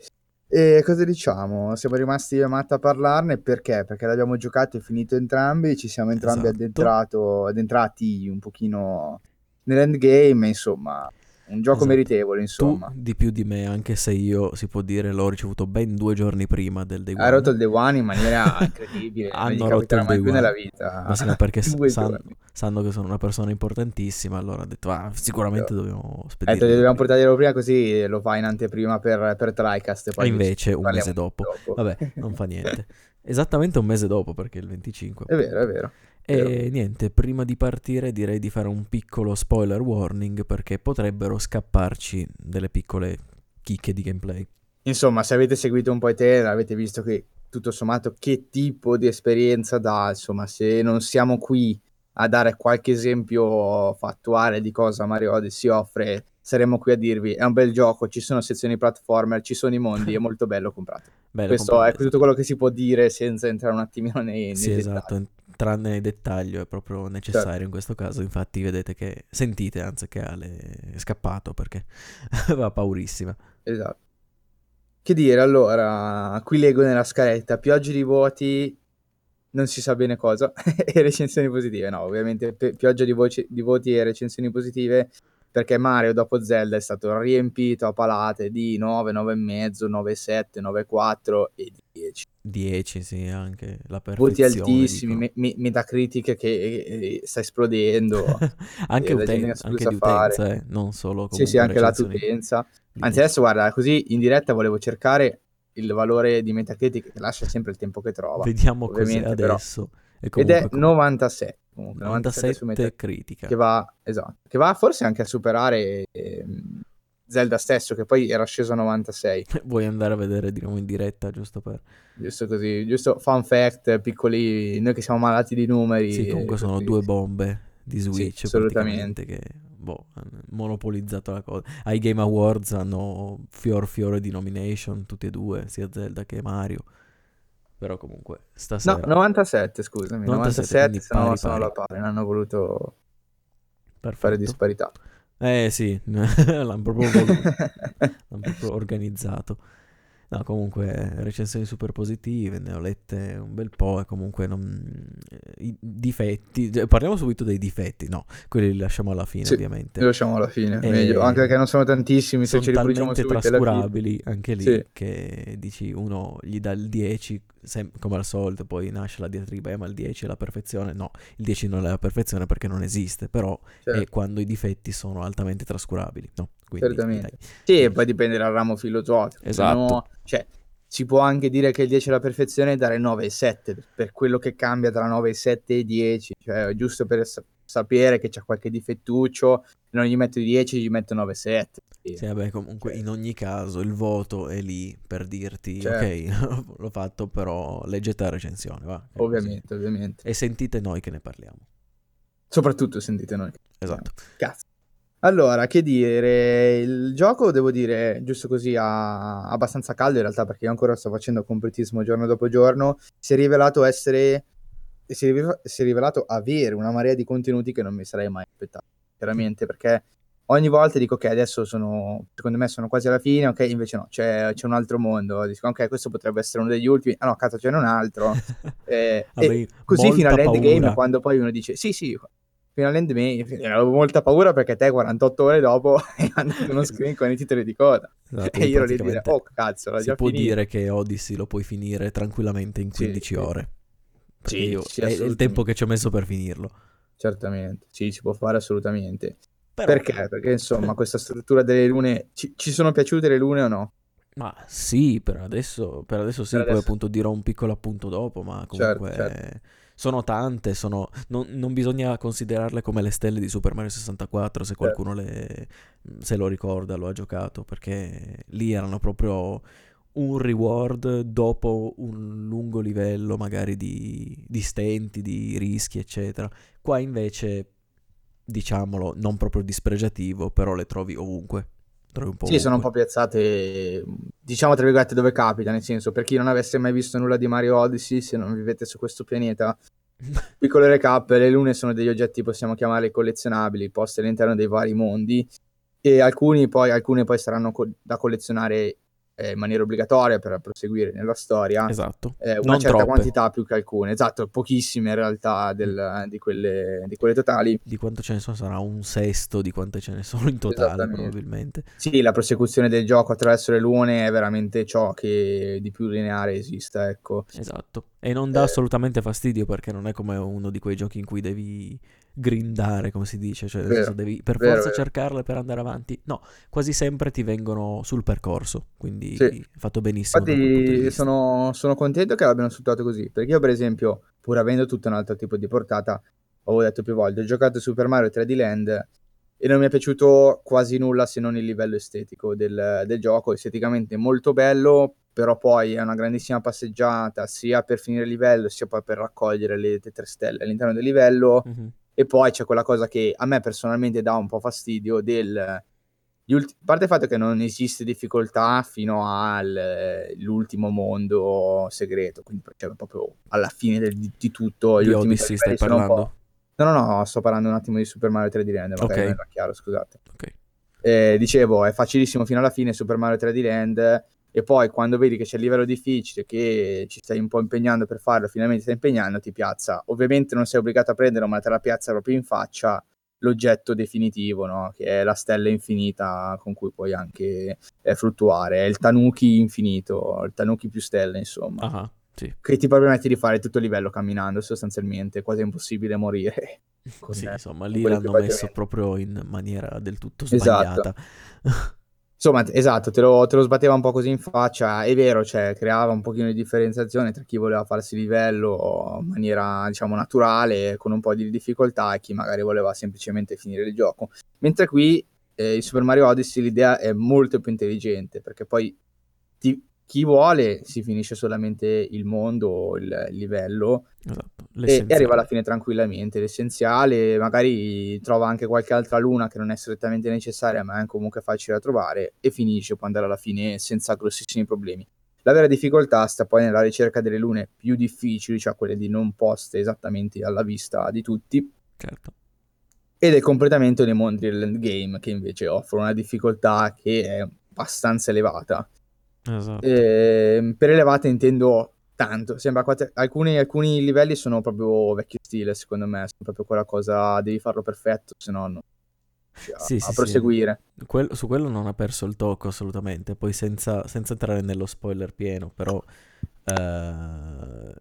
e cosa diciamo? Siamo rimasti matta a parlarne perché? Perché l'abbiamo giocato e finito entrambi, ci siamo entrambi Esatto. addentrati un pochino nell'endgame, insomma, un gioco Esatto. meritevole, Tu insomma. di più di me, anche se io, si può dire, l'ho ricevuto ben due giorni prima del day Ha one. rotto il Day One in maniera (laughs) incredibile, non Hanno gli rotto il Day più One. nella vita. Ma sì, ma perché s- (laughs) Due san- giorni. sanno che sono una persona importantissima, allora ho detto, ah, sicuramente dobbiamo Eh, spedire. li dobbiamo portare prima così lo fai in anteprima per, per TriCast e poi invece un mese dopo. dopo. Vabbè, non fa niente. (laughs) Esattamente un mese dopo, perché il 25. È vero, è vero. E niente, prima di partire direi di fare un piccolo spoiler warning perché potrebbero scapparci delle piccole chicche di gameplay. Insomma, se avete seguito un po' i trailer, avete visto che tutto sommato che tipo di esperienza dà, insomma, se non siamo qui a dare qualche esempio fattuale di cosa Mario Odyssey offre, saremo qui a dirvi è un bel gioco, ci sono sezioni platformer, ci sono i mondi, è (laughs) molto bello comprato. Beh, Questo compare- è tutto quello che si può dire senza entrare un attimino nei, nei Sì, dettagli. esatto, tranne nei dettagli è proprio necessario in questo caso, infatti vedete che sentite anzi che Ale è scappato perché (laughs) aveva paurissima. Esatto. Che dire, allora, qui leggo nella scaletta, piogge di voti, non si sa bene cosa, (laughs) e recensioni positive. No, ovviamente pe- pioggia di, voci- di voti e recensioni positive, perché Mario dopo Zelda è stato riempito a palate di 9, 9,5, 9,7, 9,4 e 10. 10 sì, anche la Voti perfezione. altissimi, dico. me- me- Metacritic che eh, sta esplodendo. (laughs) anche, la uten- anche di utenza, eh, non solo Sì, sì, comunque anche lato recensioni utenza. di Anzi, adesso guarda, così in diretta volevo cercare il valore di Metacritic che lascia sempre il tempo che trova. Vediamo cos'è ovviamente, però. adesso. E Ed è comunque, 97. Comunque, 97 su 97 Metacritic. critica. Che va, esatto, che va forse anche a superare ehm, Zelda stesso, che poi era sceso a 96. (laughs) Vuoi andare a vedere di nuovo in diretta, giusto per... Giusto così, giusto fun fact, piccoli, noi che siamo malati di numeri. Sì, comunque sono così. due bombe di Switch assolutamente. praticamente che boh, hanno monopolizzato la cosa. Ai Game Awards hanno fior fiore di nomination, tutti e due, sia Zelda che Mario. Però comunque No, stasera 97, scusami, 97, 97, quindi se no sono alla pari, non hanno voluto fare perfetto. disparità. Eh sì, (laughs) l'hanno proprio, (laughs) l'hanno proprio organizzato. No, comunque recensioni super positive, ne ho lette un bel po' e comunque non... i difetti, cioè, parliamo subito dei difetti, no, quelli li lasciamo alla fine Sì, ovviamente. Lo lasciamo alla fine, Eh, meglio, anche perché non sono tantissimi, se sono ci riproduciamo talmente subito alla fine. trascurabili anche lì Sì. che dici uno gli dà il 10 sem- come al solito poi nasce la diatriba eh, ma il 10 è la perfezione no il 10 non è la perfezione perché non esiste però Certo. è quando i difetti sono altamente trascurabili no quindi Certamente. dai. Sì, e poi dipende dal ramo filosofico. Esatto. no- cioè, si può anche dire che il 10 è la perfezione e dare 9 e 7, per quello che cambia tra 9 e 7 e 10, cioè giusto per sa- sapere che c'è qualche difettuccio, non gli metto 10, gli metto 9 e 7. Sì. Sì, vabbè, comunque in ogni caso il voto è lì per dirti Certo. ok (laughs) l'ho fatto però leggete la recensione va È così. Ovviamente, ovviamente. e sentite noi che ne parliamo Soprattutto sentite noi. esatto Cazzo. Allora, che dire, il gioco devo dire, giusto così, a abbastanza caldo in realtà, perché io ancora sto facendo completismo giorno dopo giorno, si è rivelato essere si è, rivelato, si è rivelato avere una marea di contenuti che non mi sarei mai aspettato, chiaramente, perché ogni volta dico ok, adesso sono, secondo me sono quasi alla fine, ok, invece no, c'è, c'è un altro mondo, dico ok, questo potrebbe essere uno degli ultimi, ah no, cazzo c'è un altro, eh, (laughs) e così fino all'endgame, quando poi uno dice sì sì, fino all'endgame, avevo molta paura perché te 48 ore dopo (laughs) hai mandato uno screen con i titoli di coda, esatto, e io ero lì a dire, oh cazzo, l'ho si già può finito. dire che Odyssey lo puoi finire tranquillamente in 15 sì, ore, perché sì, io, sì, è il tempo che ci ho messo per finirlo. Certamente, sì, si può fare assolutamente. Però, Perché? Perché insomma questa struttura delle lune, ci, ci sono piaciute le lune o no? Ma sì, per adesso, per adesso sì, Per poi adesso. appunto dirò un piccolo appunto dopo, ma Certo, comunque certo. Sono tante, sono... non, non bisogna considerarle come le stelle di Super Mario 64 se qualcuno le... se lo ricorda, lo ha giocato, perché lì erano proprio un reward dopo un lungo livello magari di, di stenti, di rischi, eccetera. Qua invece, diciamolo, non proprio dispregiativo, però le trovi ovunque. Trovi un po' Sì, sono un po' piazzate, diciamo tra virgolette, dove capita, nel senso, per chi non avesse mai visto nulla di Mario Odyssey, se non vivete su questo pianeta, (laughs) piccolo recap, le lune sono degli oggetti, possiamo chiamarli collezionabili, posti all'interno dei vari mondi, e alcuni poi, alcune poi saranno co- da collezionare eh, in maniera obbligatoria per proseguire nella storia, Esatto. eh, una Non certa troppe. quantità più che alcune, esatto, pochissime in realtà del- di, quelle, di quelle totali. Di quanto ce ne sono sarà un sesto di quante ce ne sono in totale, probabilmente. Sì, la prosecuzione del gioco attraverso le lune è veramente ciò che di più lineare esista, ecco. Esatto. E non dà Eh. assolutamente fastidio perché non è come uno di quei giochi in cui devi grindare, come si dice, cioè Vero, devi per vero, forza vero. cercarle per andare avanti. No, quasi sempre ti vengono sul percorso, quindi Sì. fatto benissimo Infatti sono, sono contento che l'abbiano sfruttato così, perché io per esempio, pur avendo tutto un altro tipo di portata, avevo detto più volte, ho giocato Super Mario 3D Land e non mi è piaciuto quasi nulla se non il livello estetico del, del gioco, esteticamente molto bello, però poi è una grandissima passeggiata sia per finire il livello sia poi per raccogliere le te- tre stelle all'interno del livello Mhm. E poi c'è quella cosa che a me personalmente dà un po' fastidio del... ulti- a parte il fatto che non esiste difficoltà fino all'ultimo mondo segreto, quindi cioè, proprio alla fine del- di, tutto gli Di ultimi Odyssey stai parlando? No, no, no, sto parlando un attimo di Super Mario 3D Land, magari Ok. non era chiaro, scusate. Ok. Eh, dicevo, è facilissimo fino alla fine Super Mario 3D Land e poi quando vedi che c'è il livello difficile, che ci stai un po' impegnando per farlo, finalmente stai impegnando, ti piazza. Ovviamente non sei obbligato a prenderlo, ma te la piazza proprio in faccia l'oggetto definitivo, no? Che è la stella infinita con cui puoi anche eh, fluttuare. È il Tanuki infinito, il Tanuki più stelle, insomma. Ah, sì. Che ti permette di fare tutto il livello camminando, sostanzialmente. È quasi impossibile morire. con- Sì, insomma, lì l'hanno messo proprio in maniera del tutto Esatto. (laughs) Insomma, esatto, te lo, te lo sbatteva un po' così in faccia, è vero, cioè creava un pochino di differenziazione tra chi voleva farsi livello in maniera, diciamo, naturale, con un po' di difficoltà, e chi magari voleva semplicemente finire il gioco. Mentre qui, eh, in Super Mario Odyssey, l'idea è molto più intelligente, perché poi ti- chi vuole si finisce solamente il mondo, o il, il livello, Esatto, e, e arriva alla fine tranquillamente. L'essenziale, magari trova anche qualche altra luna che non è strettamente necessaria, ma è comunque facile da trovare, e finisce, può andare alla fine senza grossissimi problemi. La vera difficoltà sta poi nella ricerca delle lune più difficili, cioè quelle di non poste esattamente alla vista di tutti, Certo. ed è completamente nei mondi dell'endgame, che invece offrono una difficoltà che è abbastanza elevata. Esatto. Ehm, per elevate intendo tanto. Sembra quasi- alcuni, alcuni livelli sono proprio vecchio stile, secondo me. Sono proprio quella cosa, devi farlo perfetto, se no non a, Sì, a sì, sì. proseguire. Quel- su quello non ha perso il tocco assolutamente, poi senza, senza entrare nello spoiler pieno, però eh,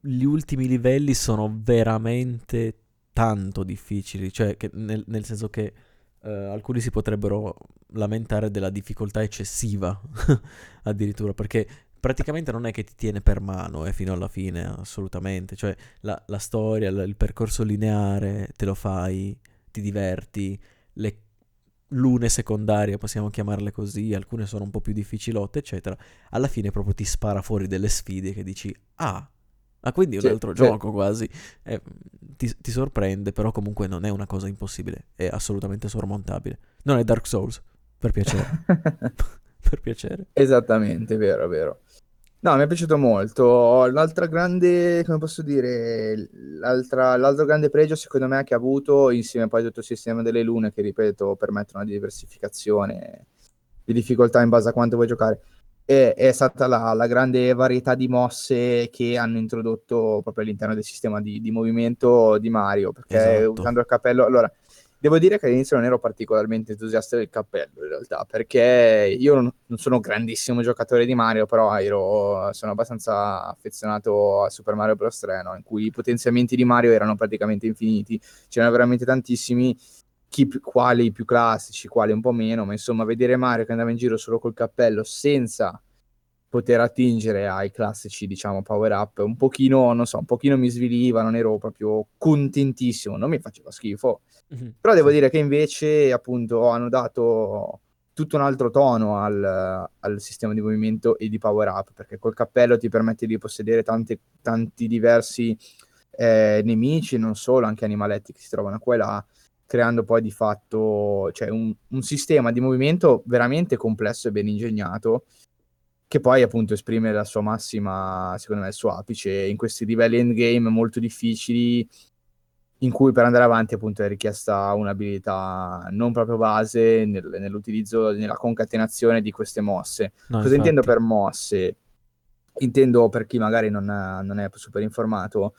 gli ultimi livelli sono veramente tanto difficili, cioè che nel, nel senso che eh, alcuni si potrebbero lamentare della difficoltà eccessiva (laughs) addirittura, perché praticamente non è che ti tiene per mano eh, fino alla fine, assolutamente, cioè la, la storia, il, il percorso lineare te lo fai, ti diverti, le lune secondarie, possiamo chiamarle così, alcune sono un po' più difficilotte, eccetera. Alla fine proprio ti spara fuori delle sfide che dici, ah, ah quindi è un Sì, altro sì. gioco quasi. Eh, ti, ti sorprende, però comunque non è una cosa impossibile, è assolutamente sormontabile. Non è Dark Souls, per piacere, (laughs) per piacere. Esattamente, vero, vero. No, mi è piaciuto molto. L'altra grande, come posso dire, l'altra, l'altro grande pregio secondo me che ha avuto, insieme poi a tutto il sistema delle lune, che ripeto permettono una diversificazione di difficoltà in base a quanto vuoi giocare, è, è stata la, la, grande varietà di mosse che hanno introdotto proprio all'interno del sistema di, di movimento di Mario, perché esatto. usando il cappello... Allora, Devo dire che all'inizio non ero particolarmente entusiasta del cappello, in realtà, perché io non, non sono un grandissimo giocatore di Mario, però ero, sono abbastanza affezionato a Super Mario Bros. 3, no? in cui i potenziamenti di Mario erano praticamente infiniti, c'erano veramente tantissimi, chi quali più classici, quali un po' meno, ma insomma vedere Mario che andava in giro solo col cappello senza poter attingere ai classici, diciamo, power up, un pochino, non so, un pochino mi sviliva, non ero proprio contentissimo, non mi faceva schifo. Mm-hmm. Però devo dire che invece, appunto, hanno dato tutto un altro tono al, al, sistema di movimento e di power up, perché col cappello ti permette di possedere tante, tanti diversi eh, nemici, non solo, anche animaletti che si trovano qua e là, creando poi di fatto cioè, un, un sistema di movimento veramente complesso e ben ingegnato che poi appunto esprime la sua massima, secondo me, il suo apice in questi livelli endgame molto difficili in cui per andare avanti appunto è richiesta un'abilità non proprio base nel, nell'utilizzo, nella concatenazione di queste mosse. No, Cosa infatti. intendo per mosse? Intendo per chi magari non, non è super informato,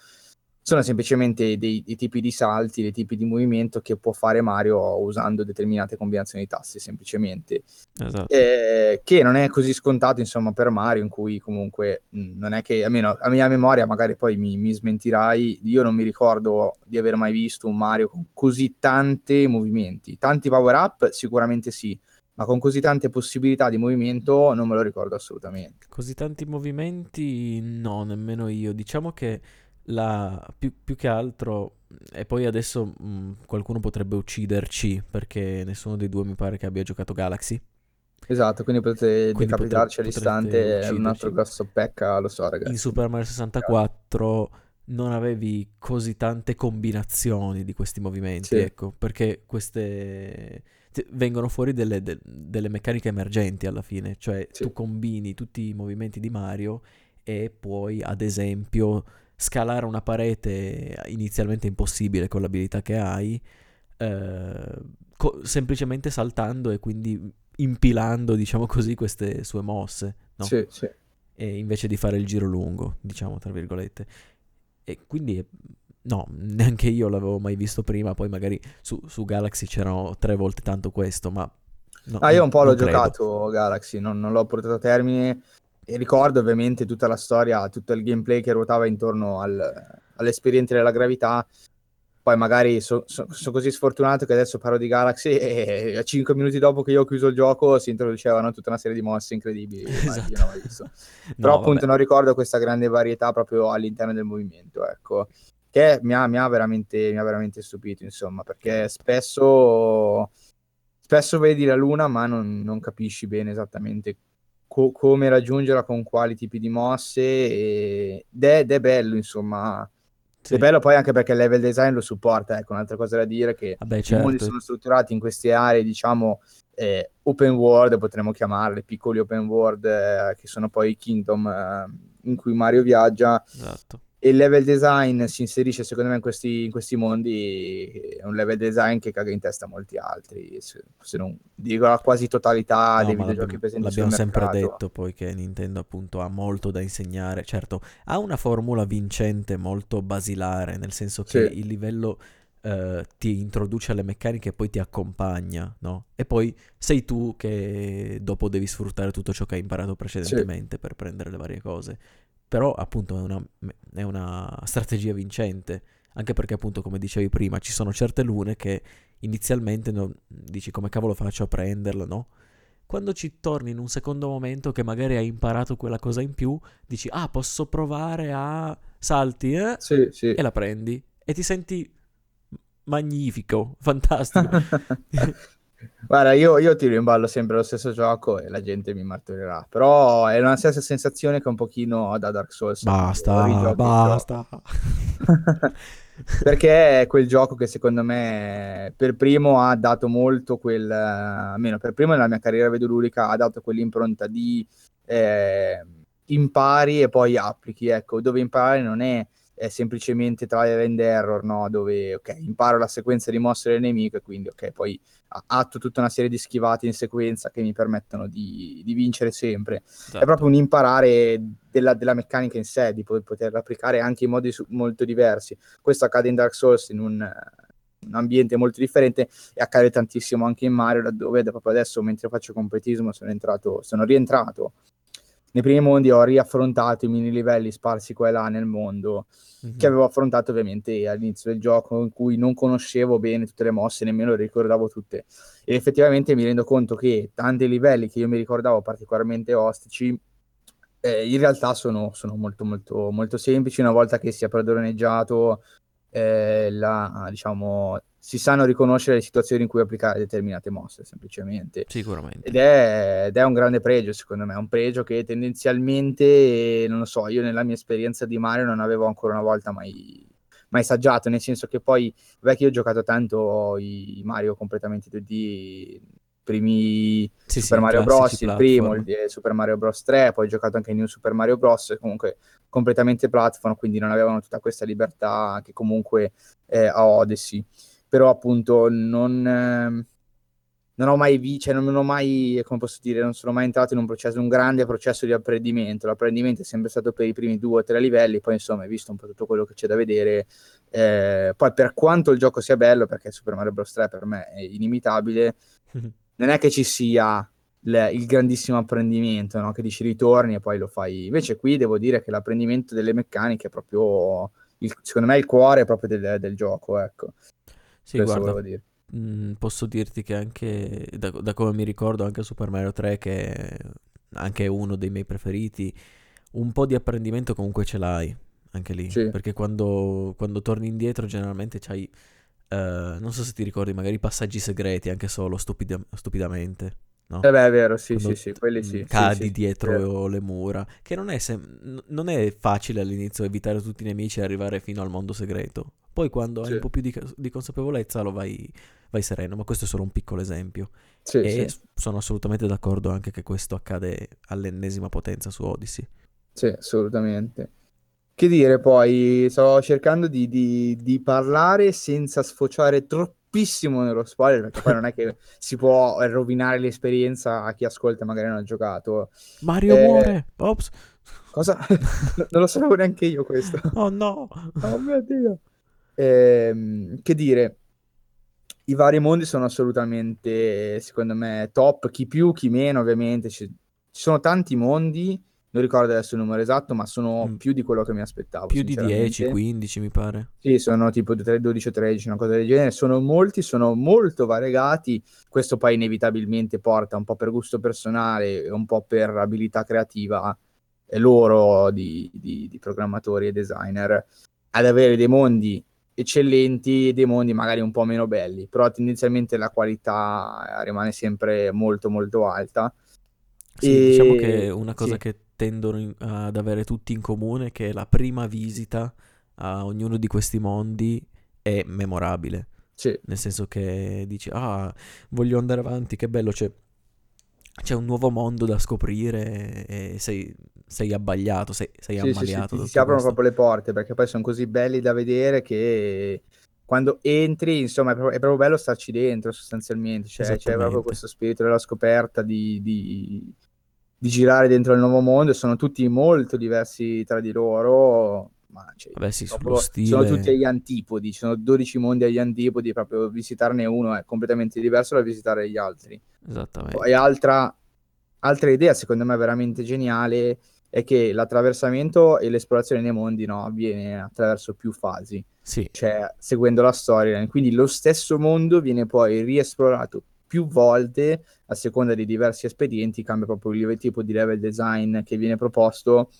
sono semplicemente dei, dei, tipi di salti, dei tipi di movimento che può fare Mario usando determinate combinazioni di tassi, semplicemente. Esatto. Eh, che non è così scontato, insomma, per Mario, in cui comunque mh, non è che, almeno a mia memoria, magari poi mi, mi, smentirai, io non mi ricordo di aver mai visto un Mario con così tanti movimenti. Tanti power-up sicuramente sì, ma con così tante possibilità di movimento non me lo ricordo assolutamente. Così tanti movimenti no, nemmeno io. Diciamo che la, più, più, che altro, e poi adesso mh, qualcuno potrebbe ucciderci perché nessuno dei due mi pare che abbia giocato Galaxy. Esatto, quindi potete quindi decapitarci potre, all'istante, è un altro grosso pecca, lo so ragazzi. In Super Mario 64 non avevi così tante combinazioni di questi movimenti, sì. ecco, perché queste vengono fuori delle, de- delle, meccaniche emergenti alla fine, cioè sì. tu combini tutti i movimenti di Mario e puoi ad esempio scalare una parete inizialmente impossibile con l'abilità che hai, eh, co- semplicemente saltando e quindi impilando, diciamo così, queste sue mosse, no? Sì, sì. E invece di fare il giro lungo, diciamo, tra virgolette. E quindi, no, (laughs) neanche io l'avevo mai visto prima, poi magari su, su Galaxy c'erano tre volte tanto questo, ma... No, ah, io un po' l'ho credo. giocato Galaxy, non, non l'ho portato a termine e ricordo ovviamente tutta la storia, tutto il gameplay che ruotava intorno al, all'esperienza della gravità. Poi magari sono so, so così sfortunato che adesso parlo di Galaxy e a 5 minuti dopo che io ho chiuso il gioco si introducevano tutta una serie di mosse incredibili. (laughs) Esatto. non no, Però appunto vabbè. non ricordo questa grande varietà proprio all'interno del movimento, ecco. Che mi ha, mi ha, veramente, mi ha veramente stupito, insomma, perché spesso, spesso vedi la luna ma non, non capisci bene esattamente co- come raggiungerla con quali tipi di mosse e... ed, è, ed è bello insomma sì. è bello poi anche perché il level design lo supporta ecco un'altra cosa da dire è che Vabbè, certo. i mondi sono strutturati in queste aree diciamo eh, open world potremmo chiamarle piccoli open world eh, che sono poi i kingdom eh, in cui Mario viaggia esatto e il level design si inserisce secondo me in questi, in questi, mondi è un level design che caga in testa molti altri se, non dico la quasi totalità no, dei videogiochi presenti l'abbiamo sempre detto poi che Nintendo appunto ha molto da insegnare certo ha una formula vincente molto basilare nel senso che sì. il livello Uh, ti introduce alle meccaniche e poi ti accompagna, no? E poi sei tu che dopo devi sfruttare tutto ciò che hai imparato precedentemente sì. per prendere le varie cose. Però appunto è una, è una strategia vincente, anche perché appunto come dicevi prima ci sono certe lune che inizialmente non, dici come cavolo faccio a prenderla, no? Quando ci torni in un secondo momento che magari hai imparato quella cosa in più, dici ah posso provare a salti eh? sì, sì. e la prendi e ti senti magnifico, fantastico. (laughs) Guarda, io, io, tiro in ballo sempre lo stesso gioco e la gente mi martorinerà. Però è una stessa sensazione che un pochino da Dark Souls. Basta, basta. (laughs) Perché è quel gioco che secondo me per primo ha dato molto quel... almeno per primo nella mia carriera videoludica ha dato quell'impronta di... Eh, impari e poi applichi, ecco, dove imparare non è, è semplicemente trial and error, no? Dove, ok, imparo la sequenza di mosse del nemico e quindi, ok, poi atto tutta una serie di schivate in sequenza che mi permettono di, di vincere sempre. Esatto. È proprio un imparare della, della, meccanica in sé, di poterla applicare anche in modi su- molto diversi. Questo accade in Dark Souls in un, un, ambiente molto differente e accade tantissimo anche in Mario, laddove proprio adesso, mentre faccio completismo, sono, entrato, sono rientrato nei primi mondi ho riaffrontato i mini livelli sparsi qua e là nel mondo mm-hmm. che avevo affrontato ovviamente all'inizio del gioco in cui non conoscevo bene tutte le mosse, nemmeno le ricordavo tutte. E effettivamente mi rendo conto che tanti livelli che io mi ricordavo particolarmente ostici eh, in realtà sono, sono, molto molto molto semplici una volta che si è padroneggiato eh, la, diciamo, si sanno riconoscere le situazioni in cui applicare determinate mosse, semplicemente. Sicuramente. Ed è, ed è, un grande pregio, secondo me, un pregio che tendenzialmente, non lo so, io nella mia esperienza di Mario non avevo ancora una volta mai, mai assaggiato, nel senso che poi, beh, che io ho giocato tanto i Mario completamente 2D, primi sì, Super sì, Mario Bros, il primo, il Super Mario Bros 3, poi ho giocato anche New Super Mario Bros, comunque completamente platform, quindi non avevano tutta questa libertà che comunque eh, ha Odyssey però appunto non, eh, non ho mai visto, cioè non, non ho mai, come posso dire, non sono mai entrato in un processo, un grande processo di apprendimento. L'apprendimento è sempre stato per i primi due o tre livelli, poi insomma hai visto un po' tutto quello che c'è da vedere. Eh, poi per quanto il gioco sia bello, perché Super Mario Bros. 3 per me è inimitabile, (laughs) non è che ci sia il, il grandissimo apprendimento, no? che dici ritorni e poi lo fai. Invece qui devo dire che l'apprendimento delle meccaniche è proprio, il, secondo me, il cuore proprio del, del gioco, ecco. Sì, Questo guarda, dire. Mh, mm, posso dirti che anche da, da, come mi ricordo anche Super Mario 3 che è anche uno dei miei preferiti, un po' di apprendimento comunque ce l'hai anche lì, sì. perché quando, quando, torni indietro generalmente c'hai uh, non so se ti ricordi magari passaggi segreti anche solo stupida, stupidamente. No? Eh beh, è vero, sì, Quando sì, sì, quelli sì. Cadi sì, sì, dietro le mura, che non è, sem- non è facile all'inizio evitare tutti i nemici e arrivare fino al mondo segreto. Poi quando hai un po' più di, di consapevolezza lo vai, vai, sereno, ma questo è solo un piccolo esempio. e sono assolutamente d'accordo anche che questo accade all'ennesima potenza su Odyssey. Sì, assolutamente. Che dire poi, sto cercando di, di, di parlare senza sfociare troppo troppissimo nello spoiler, perché poi non è che si può rovinare l'esperienza a chi ascolta e magari non ha giocato. Mario eh... muore! Ops! Cosa? (laughs) non lo sapevo neanche io questo. (laughs) Oh no! Oh mio Dio! Eh, che dire, i vari mondi sono assolutamente, secondo me, top, chi più, chi meno, ovviamente. Ci, ci sono tanti mondi non ricordo adesso il numero esatto, ma sono mm. più di quello che mi aspettavo. Più di 10, 15 mi pare. Sì, sono tipo 12 o 13, una cosa del genere. Sono molti, sono molto variegati. Questo poi inevitabilmente porta un po' per gusto personale e un po' per abilità creativa e loro di, di, di programmatori e designer ad avere dei mondi eccellenti e dei mondi magari un po' meno belli, però tendenzialmente la qualità rimane sempre molto molto alta. Sì, e... diciamo che una cosa sì. che tendono ad avere tutti in comune che la prima visita a ognuno di questi mondi è memorabile. Sì. Nel senso che dici, ah, voglio andare avanti, che bello, c'è, c'è un nuovo mondo da scoprire e sei, sei abbagliato, sei, sei sì, ammaliato. Sì, sì, si aprono questo. proprio le porte perché poi sono così belli da vedere che quando entri, insomma, è proprio, è proprio bello starci dentro sostanzialmente. Cioè, c'è proprio questo spirito della scoperta di, di di girare dentro il nuovo mondo sono tutti molto diversi tra di loro ma cioè, Vabbè, sì, proprio, stile... sono tutti agli antipodi sono 12 mondi agli antipodi proprio visitarne uno è completamente diverso da visitare gli altri. Esattamente. Poi altra, altra idea secondo me veramente geniale è che l'attraversamento e l'esplorazione nei mondi no, avviene attraverso più fasi. Sì. cioè seguendo la storia quindi lo stesso mondo viene poi riesplorato più volte a seconda di diversi espedienti, cambia proprio il tipo di level design che viene proposto.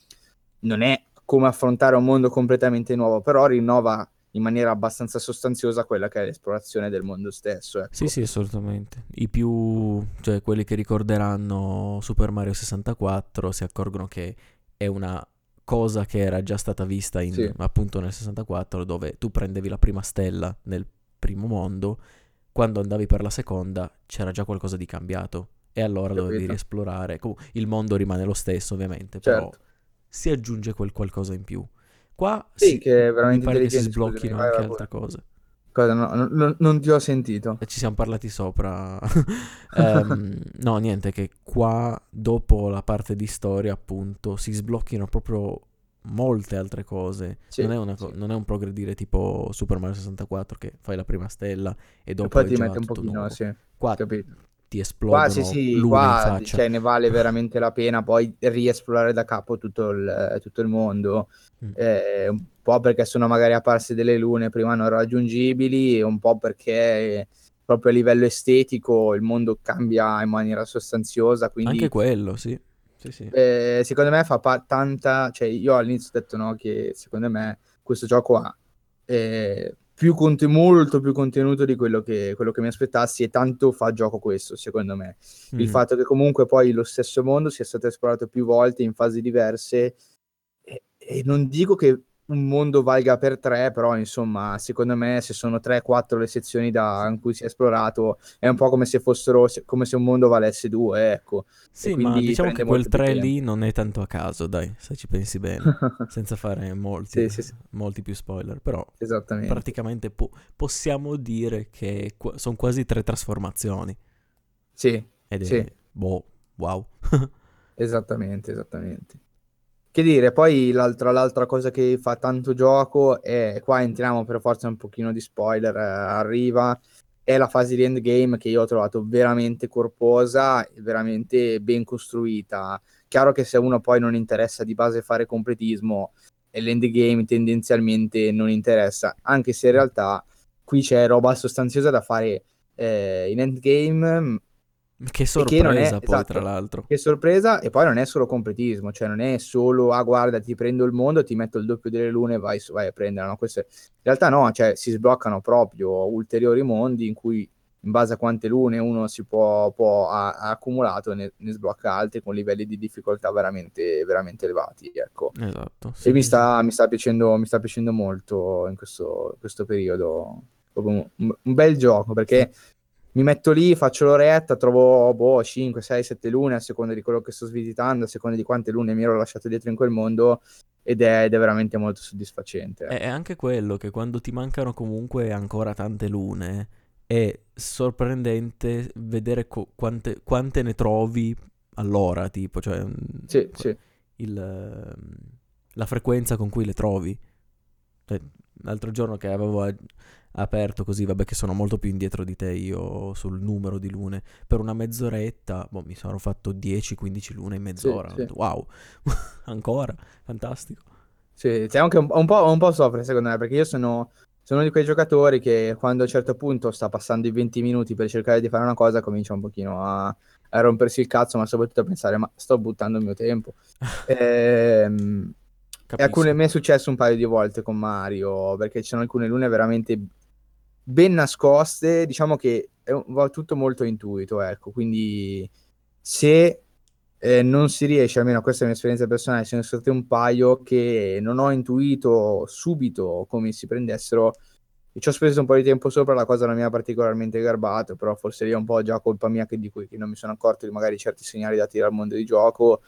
Non è come affrontare un mondo completamente nuovo, però rinnova in maniera abbastanza sostanziosa quella che è l'esplorazione del mondo stesso. Ecco. Sì, sì, assolutamente. I più, cioè quelli che ricorderanno Super Mario 64 si accorgono che è una cosa che era già stata vista in, sì. appunto nel 64 dove tu prendevi la prima stella nel primo mondo quando andavi per la seconda c'era già qualcosa di cambiato e allora Capito. dovevi riesplorare. il mondo rimane lo stesso ovviamente, certo. però si aggiunge quel qualcosa in più. Qua Sì, si- che è mi veramente pare che si sblocchino anche altre cose. Cosa? No, no, no, non ti ho sentito. E Ci siamo parlati sopra. (laughs) Ehm, no, niente, che qua dopo la parte di storia, appunto, si sblocchino proprio molte altre cose. Sì, non, è una sì. non è un progredire tipo Super Mario 64 che fai la prima stella e E dopo poi è ti mette un pochino, nuovo. sì, Qua capito. ti Qua esplodono sì, sì, qua cioè, ne vale (laughs) veramente la pena poi riesplorare da capo tutto il, tutto il mondo. Mm. Eh, un po' perché sono magari apparse delle lune prima non raggiungibili, e un po' perché eh, proprio a livello estetico il mondo cambia in maniera sostanziosa. Anche Quindi quello, sì. Sì, sì. eh, secondo me fa pa- tanta, cioè io all'inizio ho detto no, che secondo me questo gioco ha eh, più conte- molto più contenuto di quello che, quello che mi aspettassi e tanto fa gioco questo, secondo me. Il Mhm. fatto che comunque poi lo stesso mondo sia stato esplorato più volte in fasi diverse e, e non dico che un mondo valga per tre, però insomma, secondo me se sono 3-4 le sezioni da, in cui si è esplorato è un po' come se fossero come se un mondo valesse due, ecco. Sì, e ma diciamo che quel molto più 3 tempo. lì non è tanto a caso, dai, se ci pensi bene, (laughs) senza fare molti, Sì, sì, sì, molti più spoiler, però esattamente. praticamente po- possiamo dire che sono quasi tre trasformazioni. Sì, Ed è, sì, boh, wow. (laughs) esattamente, esattamente. Che dire, poi l'altra, l'altra cosa che fa tanto gioco è, qua entriamo per forza un pochino di spoiler, eh, arriva, è la fase di endgame che io ho trovato veramente corposa veramente ben costruita. Chiaro che se uno poi non interessa di base fare completismo, e l'endgame tendenzialmente non interessa, anche se in realtà qui c'è roba sostanziosa da fare eh, in endgame Che e che è, sorpresa poi, tra esatto, l'altro. che sorpresa, e poi non è solo completismo, cioè non è solo, ah guarda, ti prendo il mondo, ti metto il doppio delle lune e vai, vai a prendere, no? Questo è- in realtà no, cioè si sbloccano proprio ulteriori mondi in cui in base a quante lune uno si può, può ha, ha accumulato ne, ne sblocca altri con livelli di difficoltà veramente, veramente elevati, ecco. Esatto, E mi sì. sta, mi sta piacendo, mi sta piacendo molto in questo, in questo periodo. Un, un bel gioco perché mi metto lì, faccio l'oretta, trovo boh, 5, 6, 7 lune a seconda di quello che sto svisitando, a seconda di quante lune mi ero lasciato dietro in quel mondo ed è, ed è veramente molto soddisfacente. È è anche quello che quando ti mancano comunque ancora tante lune è sorprendente vedere co- quante, quante ne trovi all'ora, tipo, cioè mm, Sì, sì, il, ehm, la frequenza con cui le trovi. Cioè, l'altro giorno che avevo aperto così, vabbè che sono molto più indietro di te io sul numero di lune, per una mezz'oretta, boh, mi sono fatto 10-15 lune in sì, mezz'ora. Sì. detto, Wow, (laughs) ancora, fantastico. Sì, c'è anche un, un po', un po' soffre secondo me, perché io sono, sono uno di quei giocatori che quando a un certo punto sta passando i 20 minuti per cercare di fare una cosa, comincia un pochino a, a rompersi il cazzo, ma soprattutto a pensare, ma sto buttando il mio tempo. (laughs) Ehm, e alcune, Capisco. mi è successo un paio di volte con Mario, perché ci sono alcune lune veramente ben nascoste, diciamo che un- va tutto molto intuito, ecco, quindi se eh, non si riesce, almeno questa è mia esperienza personale, ce ne sono state un paio che non ho intuito subito come si prendessero e ci ho speso un po' di tempo sopra, la cosa non mi ha particolarmente garbato, però forse lì è un po' già colpa mia che di cui che non mi sono accorto di magari certi segnali dati dal mondo di gioco.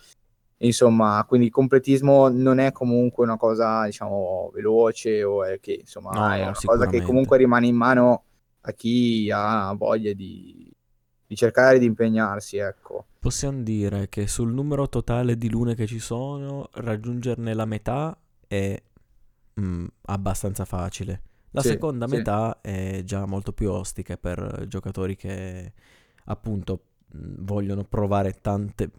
Insomma, quindi il completismo non è comunque una cosa, diciamo, veloce o è che, insomma, No, è no, una cosa che comunque rimane in mano a chi ha voglia di, di cercare di impegnarsi, ecco. Possiamo dire che sul numero totale di lune che ci sono, raggiungerne la metà è mm, abbastanza facile. La Sì, seconda sì. metà è già molto più ostica per giocatori che appunto mm, vogliono provare tante,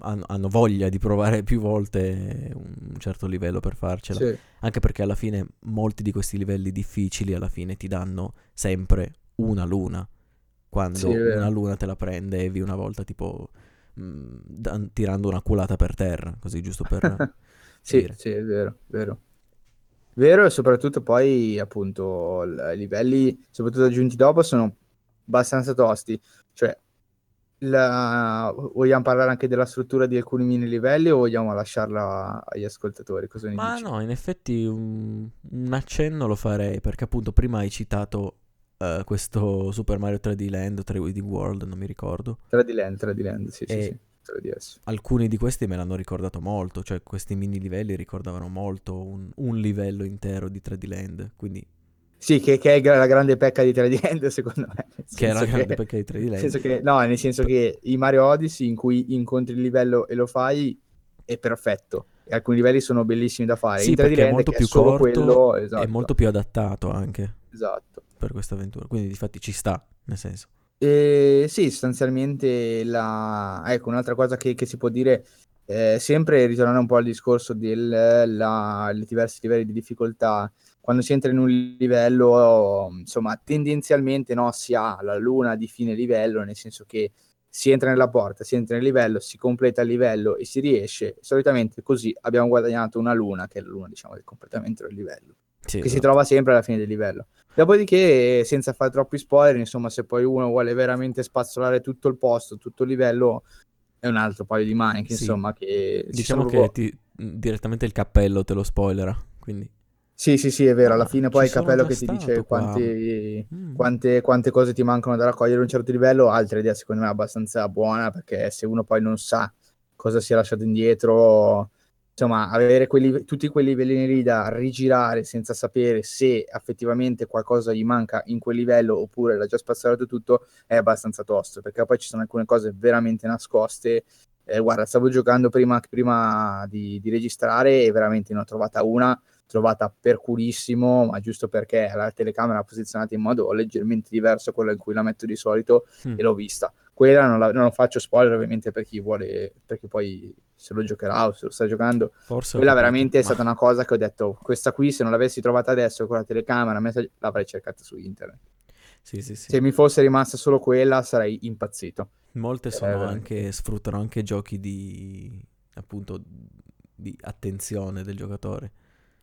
hanno voglia di provare più volte un certo livello per farcela. Sì, Anche perché alla fine molti di questi livelli difficili alla fine ti danno sempre una luna. Quando sì, una luna te la prendevi una volta tipo mm, dan- tirando una culata per terra, così giusto per (laughs) Sì, dire. sì, è vero, vero. Vero e soprattutto poi appunto i livelli, soprattutto aggiunti dopo, sono abbastanza tosti. Cioè, la- vogliamo parlare anche della struttura di alcuni mini livelli o vogliamo lasciarla agli ascoltatori? Cosa ne Ma dici? no, in effetti un, un accenno lo farei perché appunto prima hai citato eh, questo Super Mario 3D Land o 3D World, non mi ricordo. Tra di land, tra di land, sì, sì, E sì. 3DS. Alcuni di questi me l'hanno ricordato molto, cioè questi mini livelli ricordavano molto un, un livello intero di 3D Land, quindi Sì, che, che è la grande pecca di 3D Land, secondo me. Nel che era senso grande che- perché di 3D nel Land. senso che- no, nel senso che i Mario Odyssey in cui incontri il livello e lo fai è perfetto. E alcuni livelli sono bellissimi da fare. Sì, in 3D perché è Land molto più solo corto quello, e esatto, molto più adattato anche esatto. per questa avventura, quindi difatti ci sta, nel senso. E sì, sostanzialmente la... ecco, un'altra cosa che, che si può dire, eh, sempre ritornando un po' al discorso dei diversi livelli di difficoltà, quando si entra in un livello, insomma, tendenzialmente no, si ha la luna di fine livello, nel senso che si entra nella porta, si entra nel livello, si completa il livello e si riesce. Solitamente così abbiamo guadagnato una luna, che è la luna, diciamo, del completamento del livello Sì, che si esatto. trova sempre alla fine del livello. Dopodiché, senza fare troppi spoiler, insomma, se poi uno vuole veramente spazzolare tutto il posto, tutto il livello, è un altro paio di maniche, Sì. insomma, che ci Diciamo che proprio- ti- direttamente il cappello te lo spoilera, quindi... Sì, sì, sì, è vero, alla Ah, fine poi il già che ti dice quanti- Mm. quante, quante cose ti mancano da raccogliere a un certo livello, altra idea secondo me è abbastanza buona, perché se uno poi non sa cosa si è lasciato indietro, insomma, avere quelli- tutti quei livelli lì da rigirare senza sapere se effettivamente qualcosa gli manca in quel livello oppure l'ha già spazzato tutto è abbastanza tosto, perché poi ci sono alcune cose veramente nascoste. Eh, guarda, stavo giocando prima, prima di, di registrare e veramente ne ho trovata una trovata per culissimo, ma giusto perché la telecamera è posizionata in modo leggermente diverso da quello in cui la metto di solito Mm. e l'ho vista. Quella non, la, non lo faccio spoiler ovviamente per chi vuole, perché poi se lo giocherà o se lo sta giocando. Forse Quella veramente è ma- stata una cosa che ho detto, questa qui se non l'avessi trovata adesso con la telecamera l'avrei cercata su internet. Sì, sì, sì. Se mi fosse rimasta solo quella sarei impazzito. Molte Eh, sono veramente. anche, sfruttano anche giochi di, appunto, di attenzione del giocatore.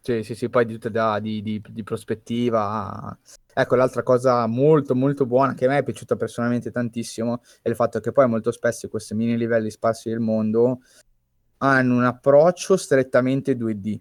Sì, sì, sì, poi di, da- di, di- di prospettiva. Ecco, l'altra cosa molto, molto buona che a me è piaciuta personalmente tantissimo è il fatto che poi molto spesso questi mini livelli sparsi del mondo hanno un approccio strettamente 2D,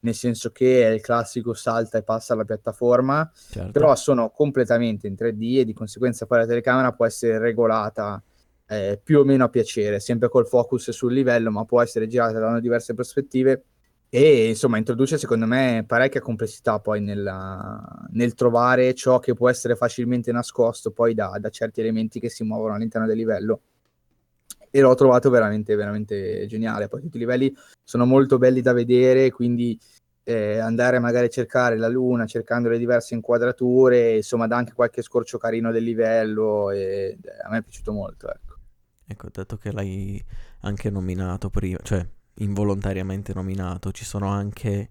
nel senso che è il classico salta e passa alla piattaforma, Certo. però sono completamente in 3D e di conseguenza poi la telecamera può essere regolata eh, più o meno a piacere, sempre col focus sul livello, ma può essere girata da diverse prospettive e insomma introduce secondo me parecchia complessità poi nella- nel trovare ciò che può essere facilmente nascosto poi da, da certi elementi che si muovono all'interno del livello. E l'ho trovato veramente, veramente geniale. Poi tutti i livelli sono molto belli da vedere, quindi eh, andare magari a cercare la luna, cercando le diverse inquadrature, insomma dà anche qualche scorcio carino del livello e eh, a me è piaciuto molto, ecco. Ecco, dato che l'hai anche nominato prima, cioè involontariamente nominato, ci sono anche,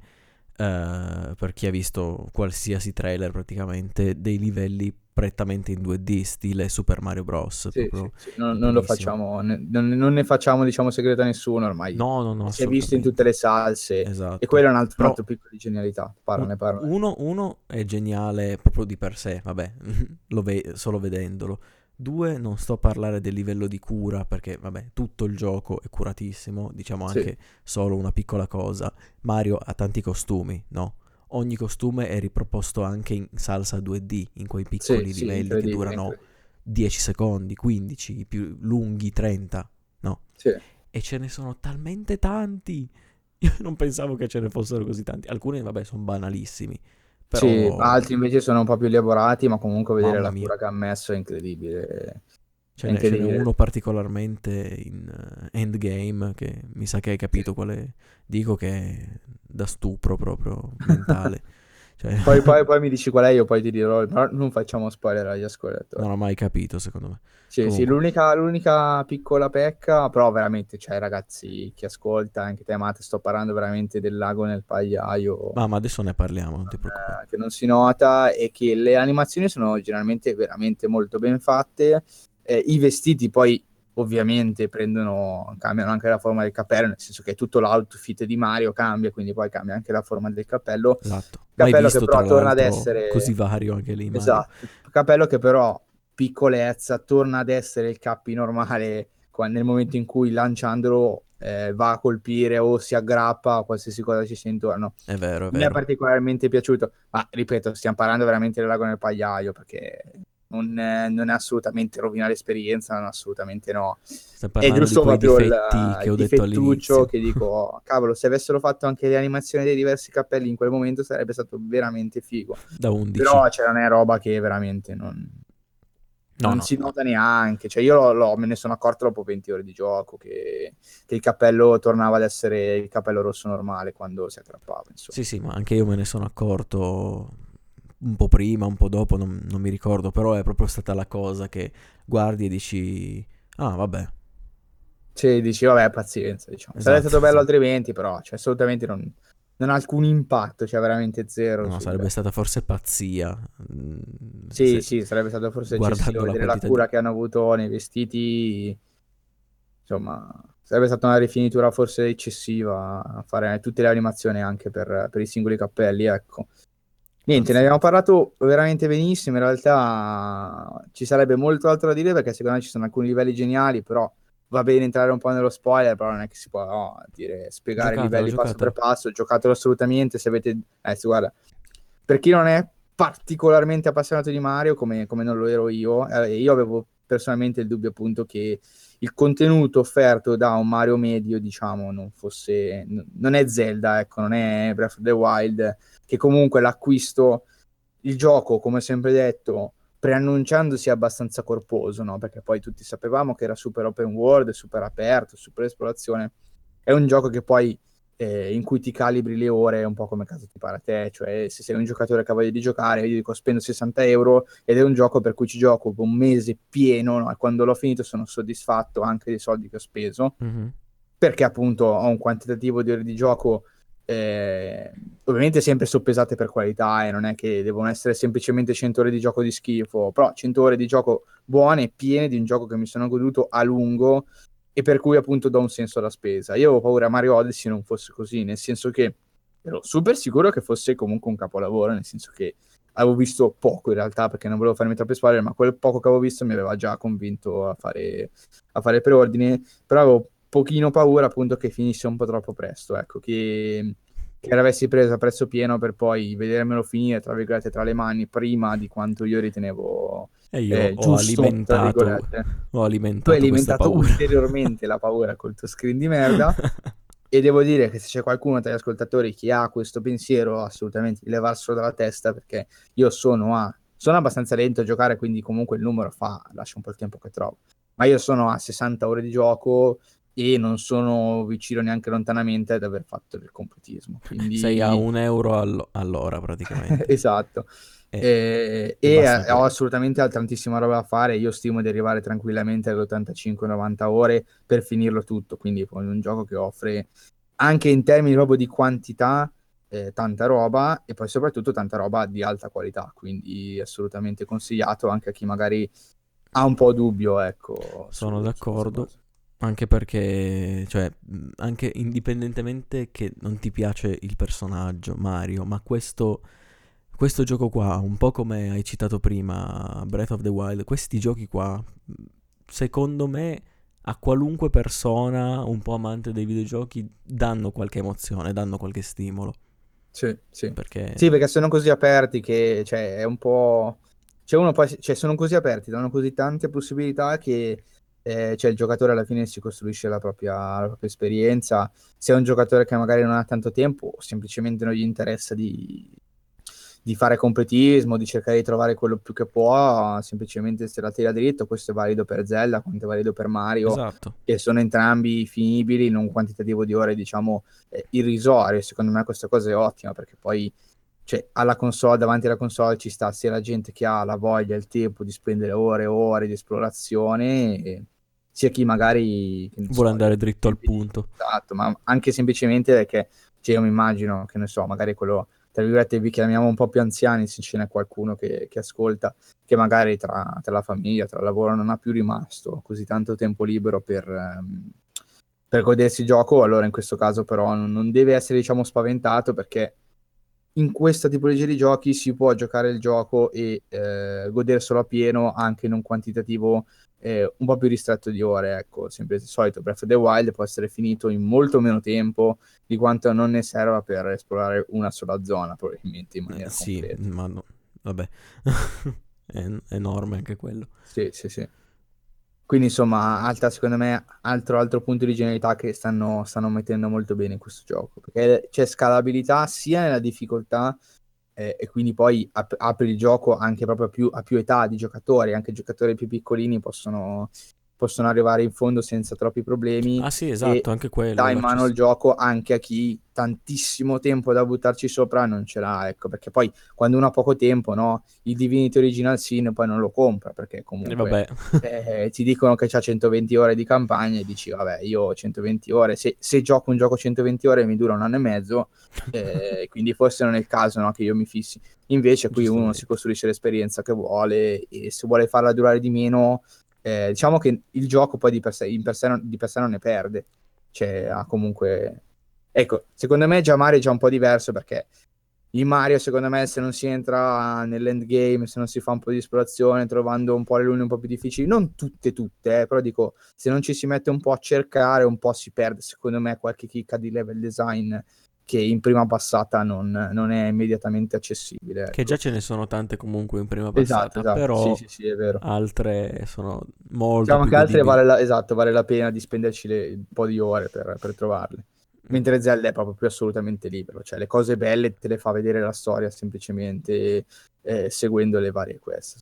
eh, per chi ha visto qualsiasi trailer praticamente, dei livelli prettamente in 2D, stile Super Mario Bros. Sì, sì, sì, Non, non lo facciamo, ne- non, non ne facciamo diciamo segreto a nessuno ormai. No, no, no, si è visto in tutte le salse Esatto. e quello è un altro, Però- altro piccolo di genialità. Parlane, parlane. Uno, uno è geniale proprio di per sé, vabbè, (laughs) lo ve- solo vedendolo. Due, non sto a parlare del livello di cura, perché vabbè, tutto il gioco è curatissimo, diciamo Sì. anche solo una piccola cosa. Mario ha tanti costumi, no? Ogni costume è riproposto anche in salsa 2D, in quei piccoli Sì, sì, livelli che incredibile, durano incredibile. 10 secondi, 15, i più lunghi 30, no? Sì. E ce ne sono talmente tanti. (laughs) Io non pensavo che ce ne fossero così tanti. Alcuni, vabbè, sono banalissimi. Però... Sì, altri invece sono un po' più elaborati, ma comunque vedere Mamma la mia. cura che ha messo è incredibile. Ce n'è, ce n'è uno particolarmente in eh, Endgame che mi sa che hai capito quale dico che è da stupro proprio mentale. (laughs) Cioè, Poi, (laughs) poi- poi mi dici qual è, io poi ti dirò, però non facciamo spoiler agli ascoltatori. non ho mai capito secondo me. Sì, sì, Comunque. l'unica, l'unica piccola pecca, però veramente, cioè ragazzi, chi ascolta, anche te Mate, sto parlando veramente del lago nel pagliaio. Ma, ma adesso ne parliamo, non ti preoccupare. eh, che non si nota e che le animazioni sono generalmente veramente molto ben fatte. Eh, I vestiti poi ovviamente prendono, cambiano anche la forma del cappello, nel senso che tutto l'outfit di Mario cambia, quindi poi cambia anche la forma del cappello. Esatto. Cappello visto che però torna ad essere così vario anche lì. Mario. Esatto, cappello che però piccolezza torna ad essere il cappi normale nel momento in cui lanciandolo eh, va a colpire o si aggrappa a qualsiasi cosa ci sia intorno. È vero, è Mi è vero. particolarmente piaciuto, ma ripeto, stiamo parlando veramente del lago nel pagliaio perché non è, non è assolutamente rovina l'esperienza, non assolutamente no. È giusto proprio il, che ho detto all'inizio. che dico, (laughs) "Oh, cavolo, se avessero fatto anche le animazioni dei diversi cappelli in quel momento sarebbe stato veramente figo. Da 11. Però cioè, non è roba che veramente non, No, non no. si nota neanche. Cioè, io l'ho- l'ho- me ne sono accorto dopo 20 ore di gioco che, che il cappello tornava ad essere il cappello rosso normale quando si aggrappava. Insomma. Sì, sì, ma anche io me ne sono accorto un po' prima, un po' dopo, non, non mi ricordo, però è proprio stata la cosa che guardi e dici, ah, vabbè, Cioè, dici, vabbè, pazienza, diciamo. Esatto, Sarebbe stato bello sì. altrimenti, però, cioè, assolutamente non, non ha alcun impatto, cioè veramente zero. no, sarebbe stata forse pazzia. mm, Sì, se- sì, sarebbe stato forse eccessivo la vedere la quantità cura di- che hanno avuto nei vestiti. Insomma, sarebbe stata una rifinitura forse eccessiva a fare tutte le animazioni anche per, per i singoli cappelli, ecco. Niente, ne abbiamo parlato veramente benissimo. In realtà ci sarebbe molto altro da dire perché secondo me ci sono alcuni livelli geniali, però va bene entrare un po' nello spoiler, però non è che si può no, dire, spiegare i Giocatelo, livelli passo per giocatelo. passo. Giocatelo assolutamente se avete... Eh, guarda, per chi non è particolarmente appassionato di Mario, come, come non lo ero io, eh, io avevo personalmente il dubbio appunto che il contenuto offerto da un Mario medio, diciamo, non fosse... non è Zelda, ecco, non è Breath of the Wild, che comunque l'acquisto, il gioco, come sempre detto, preannunciando sia abbastanza corposo, no? Perché poi tutti sapevamo che era super open world, super aperto, super esplorazione. È un gioco che poi eh, in cui ti calibri le ore un po' come caso ti pare a te, cioè se sei un giocatore che ha voglia di giocare, io dico spendo 60 euro ed è un gioco per cui ci gioco un mese pieno, no? E quando l'ho finito sono soddisfatto anche dei soldi che ho speso Mhm. perché appunto ho un quantitativo di ore di gioco eh, ovviamente sempre soppesate per qualità e non è che devono essere semplicemente 100 ore di gioco di schifo, però 100 ore di gioco buone e piene di un gioco che mi sono goduto a lungo e per cui appunto do un senso alla spesa. Io avevo paura Mario Odyssey non fosse così, nel senso che ero super sicuro che fosse comunque un capolavoro, nel senso che avevo visto poco in realtà perché non volevo farmi troppe spoiler, ma quel poco che avevo visto mi aveva già convinto a fare, a fare preordine, però avevo pochino paura appunto che finisse un po' troppo presto, ecco, che, che l'avessi preso a prezzo pieno per poi vedermelo finire, tra virgolette, tra le mani prima di quanto io ritenevo E io eh, ho giusto, alimentato, ho Tu alimentato hai alimentato ulteriormente la paura col tuo screen di merda. (laughs) E devo dire che se c'è qualcuno tra gli ascoltatori che ha questo pensiero, assolutamente di levarselo dalla testa perché io sono a sono abbastanza lento a giocare, quindi comunque il numero fa lascia un po' il tempo che trovo. Ma io sono a 60 ore di gioco e non sono vicino neanche lontanamente ad aver fatto del completismo. (laughs) Quindi... Sei a un euro allo- all'ora praticamente. (laughs) esatto. Eh, Eh, e ho quello. assolutamente tantissima roba da fare. Io stimo di arrivare tranquillamente alle 85-90 ore per finirlo tutto. Quindi poi un gioco che offre anche in termini proprio di quantità eh, tanta roba e poi soprattutto tanta roba di alta qualità. Quindi assolutamente consigliato anche a chi magari ha un po' dubbio. Ecco, Sono d'accordo. Anche perché, cioè, mh, anche indipendentemente che non ti piace il personaggio Mario, ma questo, questo gioco qua, un po' come hai citato prima, Breath of the Wild, questi giochi qua, mh, secondo me, a qualunque persona un po' amante dei videogiochi danno qualche emozione, danno qualche stimolo. Sì, sì. Perché Sì, perché sono così aperti che cioè, è un po'. Cioè, uno poi, cioè, sono così aperti, danno così tante possibilità che eh, cioè, il giocatore alla fine si costruisce la propria, la propria esperienza. Se è un giocatore che magari non ha tanto tempo o semplicemente non gli interessa di, di fare completismo, di cercare di trovare quello più che può, semplicemente se la tira dritto. Questo è valido per Zelda, quanto è valido per Mario esatto. che sono entrambi finibili in un quantitativo di ore, diciamo, eh, irrisorio. Secondo me questa cosa è ottima perché poi cioè, alla console, davanti alla console ci sta sia la gente che ha la voglia, il tempo di spendere ore e ore di esplorazione, e sia chi magari Vuole so, andare dritto al punto. Esatto, ma anche semplicemente perché cioè, io mi immagino che ne so, magari quello tra virgolette vi chiamiamo un po' più anziani, se ce n'è qualcuno che, che ascolta, che magari tra, tra la famiglia, tra il lavoro non ha più rimasto così tanto tempo libero per, ehm, per godersi il gioco, allora in questo caso però non, non deve essere diciamo spaventato perché in questa tipologia di giochi si può giocare il gioco e eh, goderselo a pieno anche in un quantitativo eh, un po' più ristretto di ore, ecco, sempre il solito Breath of the Wild può essere finito in molto meno tempo di quanto non ne serva per esplorare una sola zona, probabilmente in Eh, maniera sì, completa. ma no, vabbè. (laughs) è enorme anche quello. Sì, sì, sì. Quindi insomma, altra, secondo me, altro, altro punto di genialità che stanno, stanno mettendo molto bene in questo gioco, perché c'è scalabilità sia nella difficoltà eh, e quindi poi ap- apri il gioco anche proprio più, a più età di giocatori, anche giocatori più piccolini possono, possono arrivare in fondo senza troppi problemi. Ah sì, esatto, anche quello. Dà in mano il gioco anche a chi tantissimo tempo da buttarci sopra non ce l'ha, ecco, perché poi quando uno ha poco tempo, no, il Divinity Original Sin poi non lo compra, perché comunque eh, ti dicono che c'ha 120 ore di campagna e dici, vabbè, io ho 120 ore, se, se gioco un gioco 120 ore mi dura un anno e mezzo, (laughs) eh, quindi forse non è il caso no, che io mi fissi. Invece qui uno si costruisce l'esperienza che vuole e se vuole farla durare di meno eh, diciamo che il gioco poi di per sé, per sé non, di per sé non ne perde. Cioè, ha comunque... Ecco, secondo me già Mario è già un po' diverso perché in Mario, secondo me, se non si entra nell'endgame, se non si fa un po' di esplorazione, trovando un po' le lune un po' più difficili, non tutte, tutte, eh, però dico, se non ci si mette un po' a cercare, un po' si perde, secondo me, qualche chicca di level design che in prima passata non, non è immediatamente accessibile. Ecco. Che già ce ne sono tante comunque in prima passata, esatto, esatto. però sì, sì, sì, altre sono molto diciamo più che altre vale la, esatto, vale la pena di spenderci le, un po' di ore per, per trovarle. Mentre Zelda è proprio più assolutamente libero, cioè le cose belle te le fa vedere la storia semplicemente eh, seguendo le varie quest.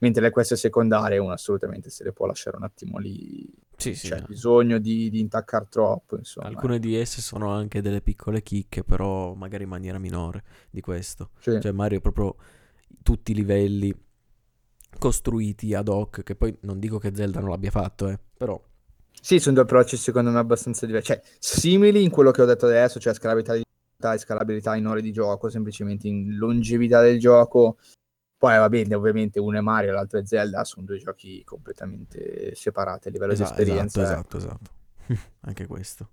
Mentre le quest secondarie uno assolutamente se le può lasciare un attimo lì sì, sì, c'è bisogno di, di intaccare troppo. Insomma. Alcune di esse sono anche delle piccole chicche, però magari in maniera minore di questo. Sì. Cioè Mario è proprio tutti i livelli costruiti ad hoc, che poi non dico che Zelda non l'abbia fatto, eh, però... Sì, sono due approcci secondo me abbastanza diversi, cioè simili in quello che ho detto adesso, cioè scalabilità e scalabilità in ore di gioco, semplicemente in longevità del gioco poi va bene, ovviamente uno è Mario, l'altro è Zelda, sono due giochi completamente separati a livello esatto, di esperienza. Esatto, esatto, esatto. (laughs) Anche questo.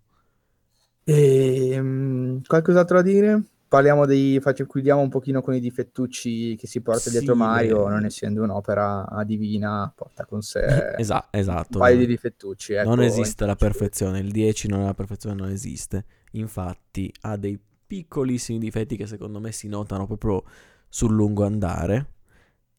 E, um, qualcos'altro da dire? Parliamo dei, faccio, chiudiamo un pochino con i difettucci che si porta sì, dietro Mario, beh. non essendo un'opera divina, porta con sé (laughs) Esa- esatto, un paio di difettucci. Ecco, non esiste la perfezione, il 10 non è la perfezione, non esiste. Infatti ha dei piccolissimi difetti che secondo me si notano proprio sul lungo andare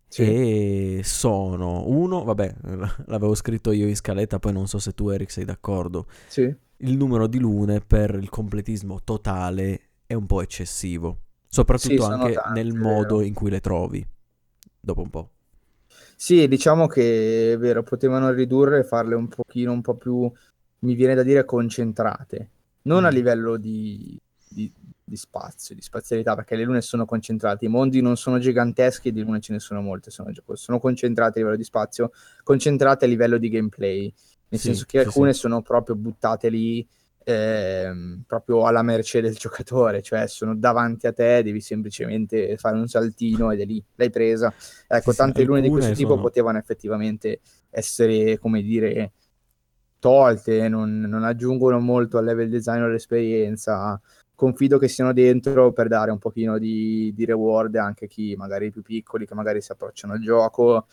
sì. E sono uno, vabbè, (laughs) l'avevo scritto io in scaletta, poi non so se tu Eric sei d'accordo. Sì. Il numero di lune per il completismo totale è un po' eccessivo, soprattutto sì, anche tanti, nel modo in cui le trovi dopo un po'. Sì, diciamo che è vero, potevano ridurre e farle un pochino un po' più mi viene da dire concentrate, non mm. a livello di, di, di spazio, di spazialità, perché le lune sono concentrate, i mondi non sono giganteschi, di lune ce ne sono molte, sono, sono concentrate a livello di spazio, concentrate a livello di gameplay, nel sì, senso che sì, alcune sì. sono proprio buttate lì eh, proprio alla merce del (laughs) giocatore, cioè sono davanti a te, devi semplicemente fare un saltino ed è lì, l'hai presa. Ecco, tante lune di questo sono... tipo potevano effettivamente essere, come dire, tolte, non, non aggiungono molto al level design o all'esperienza confido che siano dentro per dare un pochino di, di reward anche a chi magari più piccoli che magari si approcciano al gioco.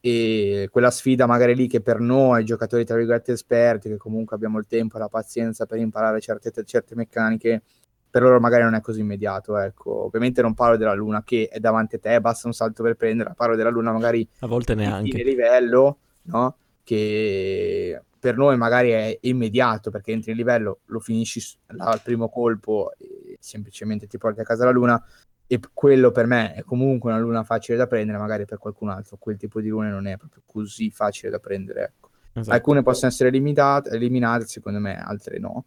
E quella sfida magari lì che per noi giocatori tra virgolette esperti che comunque abbiamo il tempo e la pazienza per imparare certe, certe meccaniche per loro magari non è così immediato ecco. Ovviamente non parlo della luna che è davanti a te basta un salto per prenderla parlo della luna magari a volte neanche. di livello no? Che per noi magari è immediato perché entri in livello, lo finisci al primo colpo e semplicemente ti porti a casa la luna e quello per me è comunque una luna facile da prendere, magari per qualcun altro quel tipo di lune non è proprio così facile da prendere. Ecco. Esatto. Alcune possono essere limitate, eliminate, secondo me altre no.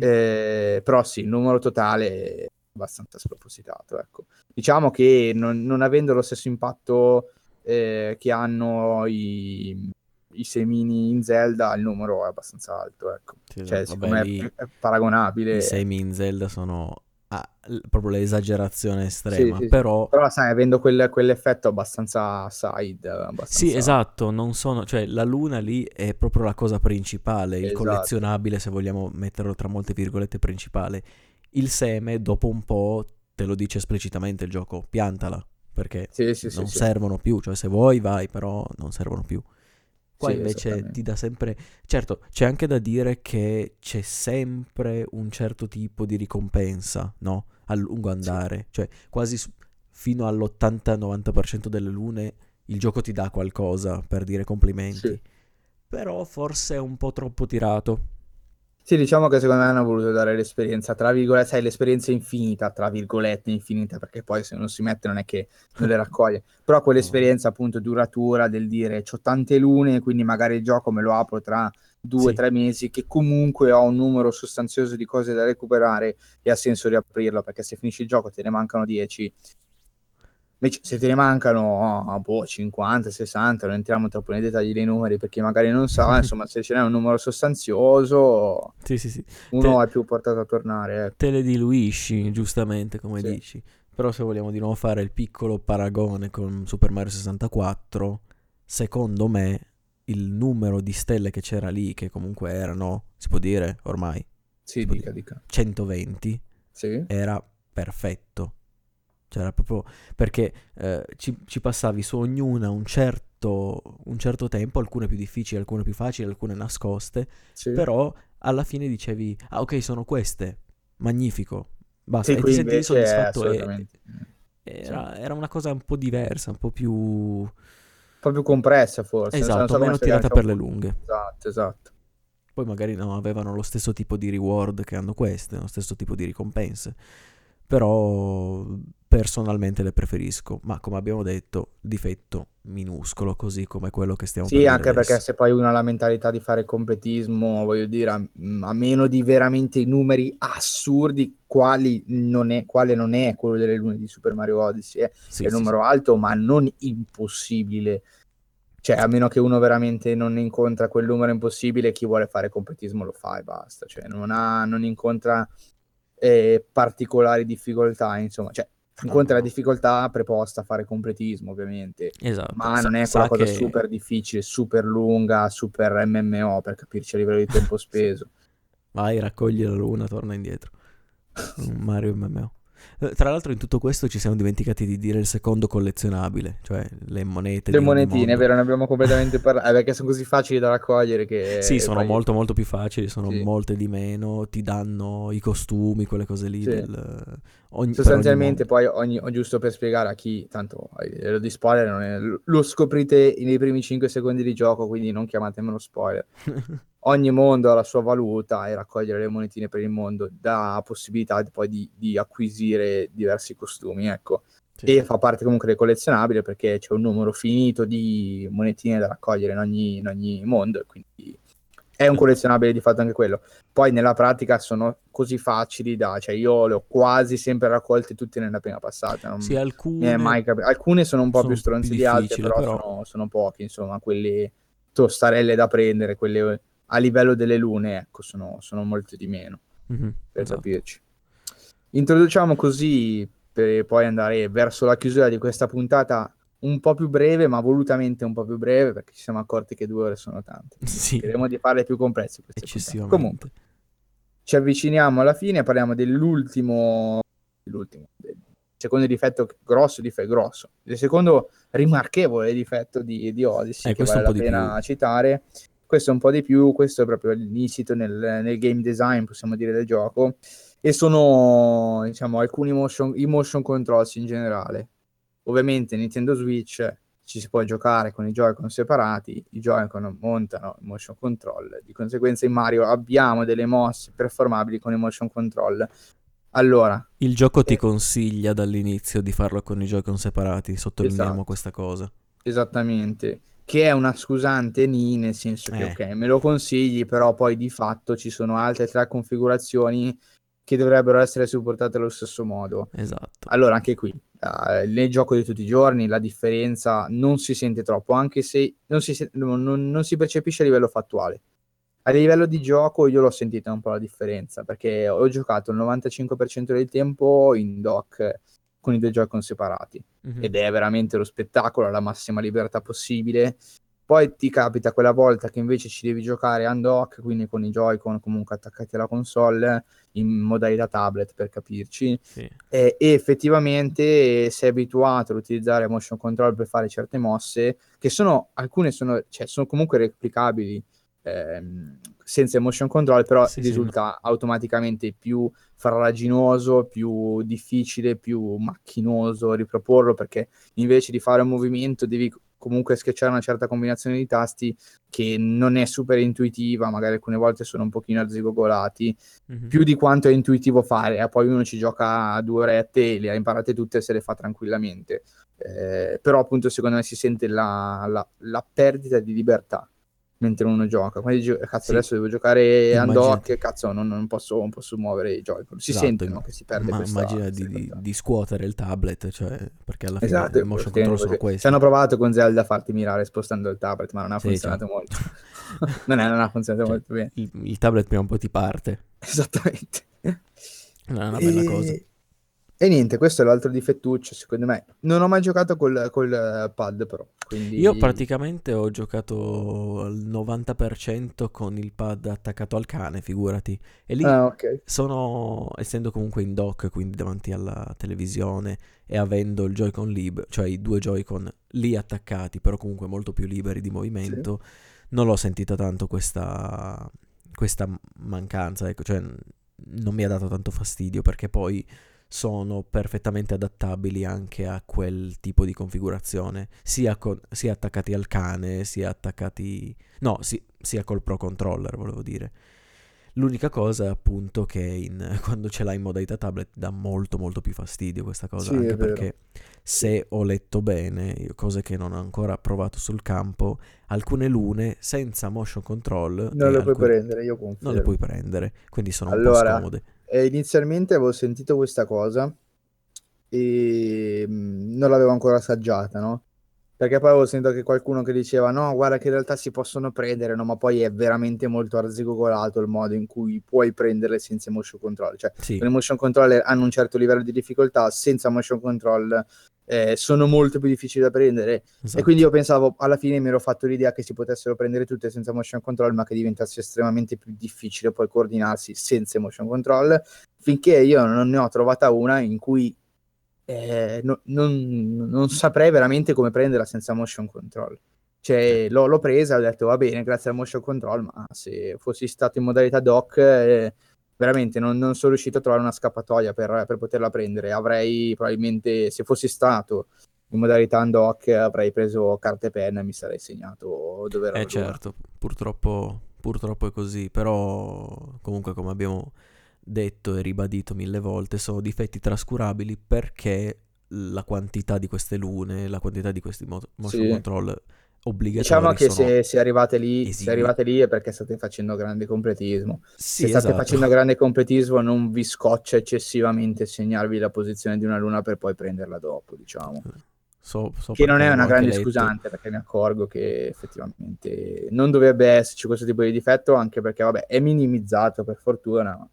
Mm. Eh, però sì, il numero totale è abbastanza spropositato. Ecco. Diciamo che non, non avendo lo stesso impatto eh, che hanno i i semini in Zelda il numero è abbastanza alto, ecco. Sì, cioè, secondo me è, è paragonabile. I semi in Zelda sono ah, proprio l'esagerazione estrema, sì, sì, però... Però sai, avendo quel, quell'effetto abbastanza side, abbastanza... Sì, esatto, non sono... Cioè, la luna lì è proprio la cosa principale, il esatto. collezionabile, se vogliamo metterlo tra molte virgolette, principale. Il seme, dopo un po', te lo dice esplicitamente il gioco, piantala, perché non servono più, cioè se vuoi vai, però non servono più. Qua sì, invece ti dà sempre... Certo, c'è anche da dire che c'è sempre un certo tipo di ricompensa, no? A lungo andare. Sì. Cioè, quasi... fino all'80-90% delle lune il gioco ti dà qualcosa per dire complimenti. Sì. Però forse è un po' troppo tirato. Sì, diciamo che secondo me hanno voluto dare l'esperienza, tra virgolette, sai, l'esperienza infinita, tra virgolette infinita, perché poi se non si mette non è che non le raccoglie, però quell'esperienza appunto duratura del dire ho tante lune, quindi magari il gioco me lo apro tra due o Sì. tre mesi, che comunque ho un numero sostanzioso di cose da recuperare e ha senso riaprirlo, perché se finisci il gioco te ne mancano 10, Invece, se te ne mancano oh, boh, 50, 60, non entriamo troppo nei dettagli dei numeri perché magari non sa, (laughs) insomma, se ce n'è un numero sostanzioso, Sì, sì, sì. uno Te- è più portato a tornare. ecco. Te le diluisci, giustamente, come Sì. dici. Però se vogliamo di nuovo fare il piccolo paragone con Super Mario 64, secondo me il numero di stelle che c'era lì, che comunque erano, si può dire ormai, Sì, dica, dire. dica. 120, Sì, era perfetto. Cioè era proprio perché eh, ci, ci passavi su ognuna un certo, un certo tempo, alcune più difficili, alcune più facili, alcune nascoste, sì. però alla fine dicevi, ah ok, sono queste, magnifico, basta, Sì, e ti sentivi soddisfatto e era, era una cosa un po' diversa, un po' più... un po' più compressa forse. Esatto, so meno tirata per le lunghe. Esatto, esatto. Poi magari non avevano lo stesso tipo di reward che hanno queste, lo stesso tipo di ricompense. Però personalmente le preferisco, ma come abbiamo detto, difetto minuscolo, così come quello che stiamo per Sì, dire anche perché se poi uno ha la mentalità di fare completismo, voglio dire, a, a meno di veramente i numeri assurdi, quali non è, quale non è quello delle lune di Super Mario Odyssey, eh. Sì, è un sì, numero alto, ma non impossibile. Cioè, a meno che uno veramente non incontra quel numero impossibile, chi vuole fare completismo lo fa e basta. Cioè, non, ha, non incontra eh, particolari difficoltà, insomma. Cioè, incontra no, la difficoltà preposta a fare completismo, ovviamente. Esatto. Ma Sa- non è quella cosa che- super difficile, super lunga, super MMO, per capirci a livello di tempo (laughs) speso. Vai, raccogli la luna, torna indietro. (laughs) Mario MMO. Eh, Tra l'altro in tutto questo ci siamo dimenticati di dire il secondo collezionabile, cioè le monete Le ogni monetine, è vero, ne abbiamo completamente parlato, eh, perché sono così facili da raccogliere che... Sì, sono poi- molto molto più facili, sono Sì. molte di meno, ti danno i costumi, quelle cose lì Sì. del, ogni, ogni Sostanzialmente mondo. poi ogni, giusto per spiegare a chi, tanto eh, lo di spoiler non è- lo scoprite nei primi 5 secondi di gioco, quindi non chiamatemelo spoiler. (laughs) Ogni mondo ha la sua valuta e raccogliere le monetine per il mondo dà possibilità poi di, di acquisire diversi costumi, ecco. Sì, E fa parte comunque del collezionabile perché c'è un numero finito di monetine da raccogliere in ogni, in ogni mondo, e quindi è un collezionabile di fatto anche quello. Poi nella pratica sono così facili da, cioè io le ho quasi sempre raccolte tutte nella prima passata. Non Sì, alcune mai capi- Alcune sono un po' sono più stronze di altre, però, però- Sono, sono poche, insomma, quelle tostarelle da prendere, quelle a livello delle lune, ecco, sono, sono molto di meno Mhm, per esatto. capirci. Introduciamo così per poi andare verso la chiusura di questa puntata un po' più breve, ma volutamente un po' più breve, perché ci siamo accorti che due ore sono tante. (laughs) Sì, Cercheremo di farle più complesse eccessivamente. Comunque, ci avviciniamo alla fine, parliamo dell'ultimo, dell'ultimo, del secondo difetto grosso, difetto grosso, il secondo rimarchevole difetto di, di Odyssey Eh, che vale la pena più. citare. Questo è un po' di più, questo è proprio l'insito nel, nel game design, possiamo dire, del gioco, e sono, diciamo, alcuni motion, i motion controls in generale. Ovviamente Nintendo Switch ci si può giocare con i Joy-Con separati, i Joy-Con montano il motion control, di conseguenza in Mario abbiamo delle mosse performabili con i motion control. Allora, Il gioco ti Eh. consiglia dall'inizio di farlo con i Joy-Con separati, sottolineiamo Esatto. questa cosa. esattamente, che è una scusante ni, nel senso che Eh. ok, me lo consigli, però poi di fatto ci sono altre tre configurazioni che dovrebbero essere supportate allo stesso modo. Esatto. Allora, anche qui, eh, nel gioco di tutti i giorni, la differenza non si sente troppo, anche se non si, non- non si percepisce a livello fattuale. A livello di gioco io l'ho sentita un po' la differenza, perché ho giocato il 95% del tempo in dock con i due Joy-Con separati Mhm. ed è veramente lo spettacolo, la massima libertà possibile. Poi ti capita quella volta che invece ci devi giocare on dock, quindi con i Joy-Con comunque attaccati alla console in modalità tablet per capirci, Sì. e, e effettivamente sei abituato ad utilizzare motion control per fare certe mosse che sono alcune sono, cioè, sono comunque replicabili ehm, senza motion control, però Sì, sì, risulta automaticamente più farraginoso, più difficile, più macchinoso riproporlo, perché invece di fare un movimento devi comunque schiacciare una certa combinazione di tasti che non è super intuitiva, magari alcune volte sono un pochino arzigogolati, Mhm. più di quanto è intuitivo fare, eh, poi uno ci gioca due orette, le ha imparate tutte e se le fa tranquillamente. Eh, però appunto secondo me si sente la, la- la perdita di libertà mentre uno gioca. Quindi gio- cazzo, Sì. adesso devo giocare Immaginati. undock, cazzo, non, non posso, non posso muovere i Joy-Con. Si Esatto, sente no, che si perde ma questa, immagina di, questa di- di scuotere il tablet, cioè, perché alla fine Esatto, il motion control sono questi. Ci hanno provato con Zelda a farti mirare spostando il tablet, ma non ha Sì, funzionato cioè. molto. (laughs) non, è- non ha funzionato Cioè, molto bene. il, il tablet prima o poi ti parte. (laughs) Esattamente. Non è una bella e... cosa. E niente, questo è l'altro difettuccio, secondo me. Non ho mai giocato col, col eh, pad, però. Quindi... Io praticamente ho giocato al 90% con il pad attaccato al cane, figurati. E lì Ah, ok. sono, essendo comunque in dock, quindi davanti alla televisione e avendo il Joy-Con libero, cioè i due Joy-Con lì attaccati, però comunque molto più liberi di movimento, non l'ho sentita tanto questa, questa mancanza, ecco, cioè non mi ha dato tanto fastidio perché poi sono perfettamente adattabili anche a quel tipo di configurazione, sia, con- sia attaccati al cane, sia attaccati... no, si- sia col Pro Controller, volevo dire. L'unica cosa è appunto che in- (laughs) quando ce l'hai in modalità tablet dà molto molto più fastidio questa cosa, Sì, anche vero. Se ho letto bene, cose che non ho ancora provato sul campo, alcune lune senza motion control Non e lo puoi alcune- prendere, io confermo. non le puoi prendere, quindi sono un po' Allora, scomode. Eh, inizialmente avevo sentito questa cosa e mm, non l'avevo ancora assaggiata, no? Perché poi avevo sentito che qualcuno che diceva no, guarda che in realtà si possono prendere, no? Ma poi è veramente molto arzigogolato il modo in cui puoi prenderle senza motion control. Cioè, Sì, con motion controller hanno un certo livello di difficoltà, senza motion control eh, sono molto più difficili da prendere. E esatto. quindi io pensavo, alla fine mi ero fatto l'idea che si potessero prendere tutte senza motion control, ma che diventasse estremamente più difficile poi coordinarsi senza motion control, finché io non ne ho trovata una in cui eh, no- non, non saprei veramente come prenderla senza motion control. Cioè, l'ho, l'ho presa e ho detto, va bene, grazie al motion control, ma se fossi stato in modalità dock, eh, veramente non, non sono riuscito a trovare una scappatoia per, per poterla prendere. Avrei probabilmente, se fossi stato in modalità undock avrei preso carta e penna e mi sarei segnato dove era Eh certo, purtroppo, purtroppo è così, però comunque come abbiamo detto e ribadito mille volte, sono difetti trascurabili perché la quantità di queste lune, la quantità di questi mo- motion Sì. control Diciamo che sono se, se arrivate lì, se arrivate lì è perché state facendo grande completismo. Sì, se state esatto. facendo grande completismo non vi scoccia eccessivamente segnarvi la posizione di una luna per poi prenderla dopo, diciamo. So- so Che non è una grande letto. scusante perché mi accorgo che effettivamente non dovrebbe esserci questo tipo di difetto anche perché vabbè è minimizzato per fortuna, ma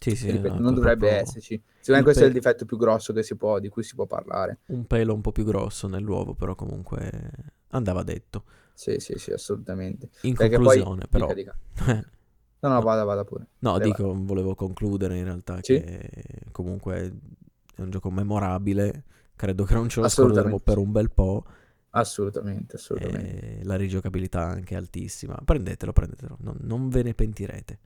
Sì, sì, ripeto, no, non dovrebbe proprio esserci. Secondo me questo è il pe- difetto più grosso che si può, di cui si può parlare. un pelo un po' più grosso nell'uovo, però comunque andava detto. Sì, sì, sì, assolutamente. In Perché conclusione, poi... però, dica, dica. (laughs) No, no, vada, vada pure. No, Vai, dico, volevo concludere in realtà Sì. che comunque è un gioco memorabile, credo che non ce lo scorderemo per un bel po', Assolutamente, assolutamente. e la rigiocabilità anche altissima. Prendetelo, prendetelo, non, non ve ne pentirete.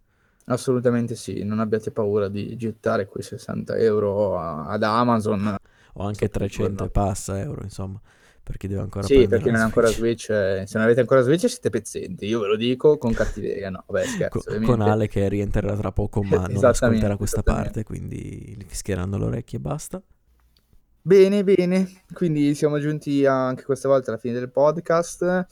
Assolutamente sì, non abbiate paura di gettare quei 60 euro a- ad Amazon. O anche Sotto il 300 giorno. e passa euro, insomma, per chi deve ancora Sì, la non è ancora Switch. Eh, se non avete ancora Switch siete pezzenti, io ve lo dico con cattiveria, no, vabbè (laughs) scherzo, Co- ovviamente. con Ale che rientrerà tra poco, ma non ascolterà questa parte, quindi gli fischieranno le orecchie e basta. Bene, bene, quindi siamo giunti anche questa volta alla fine del podcast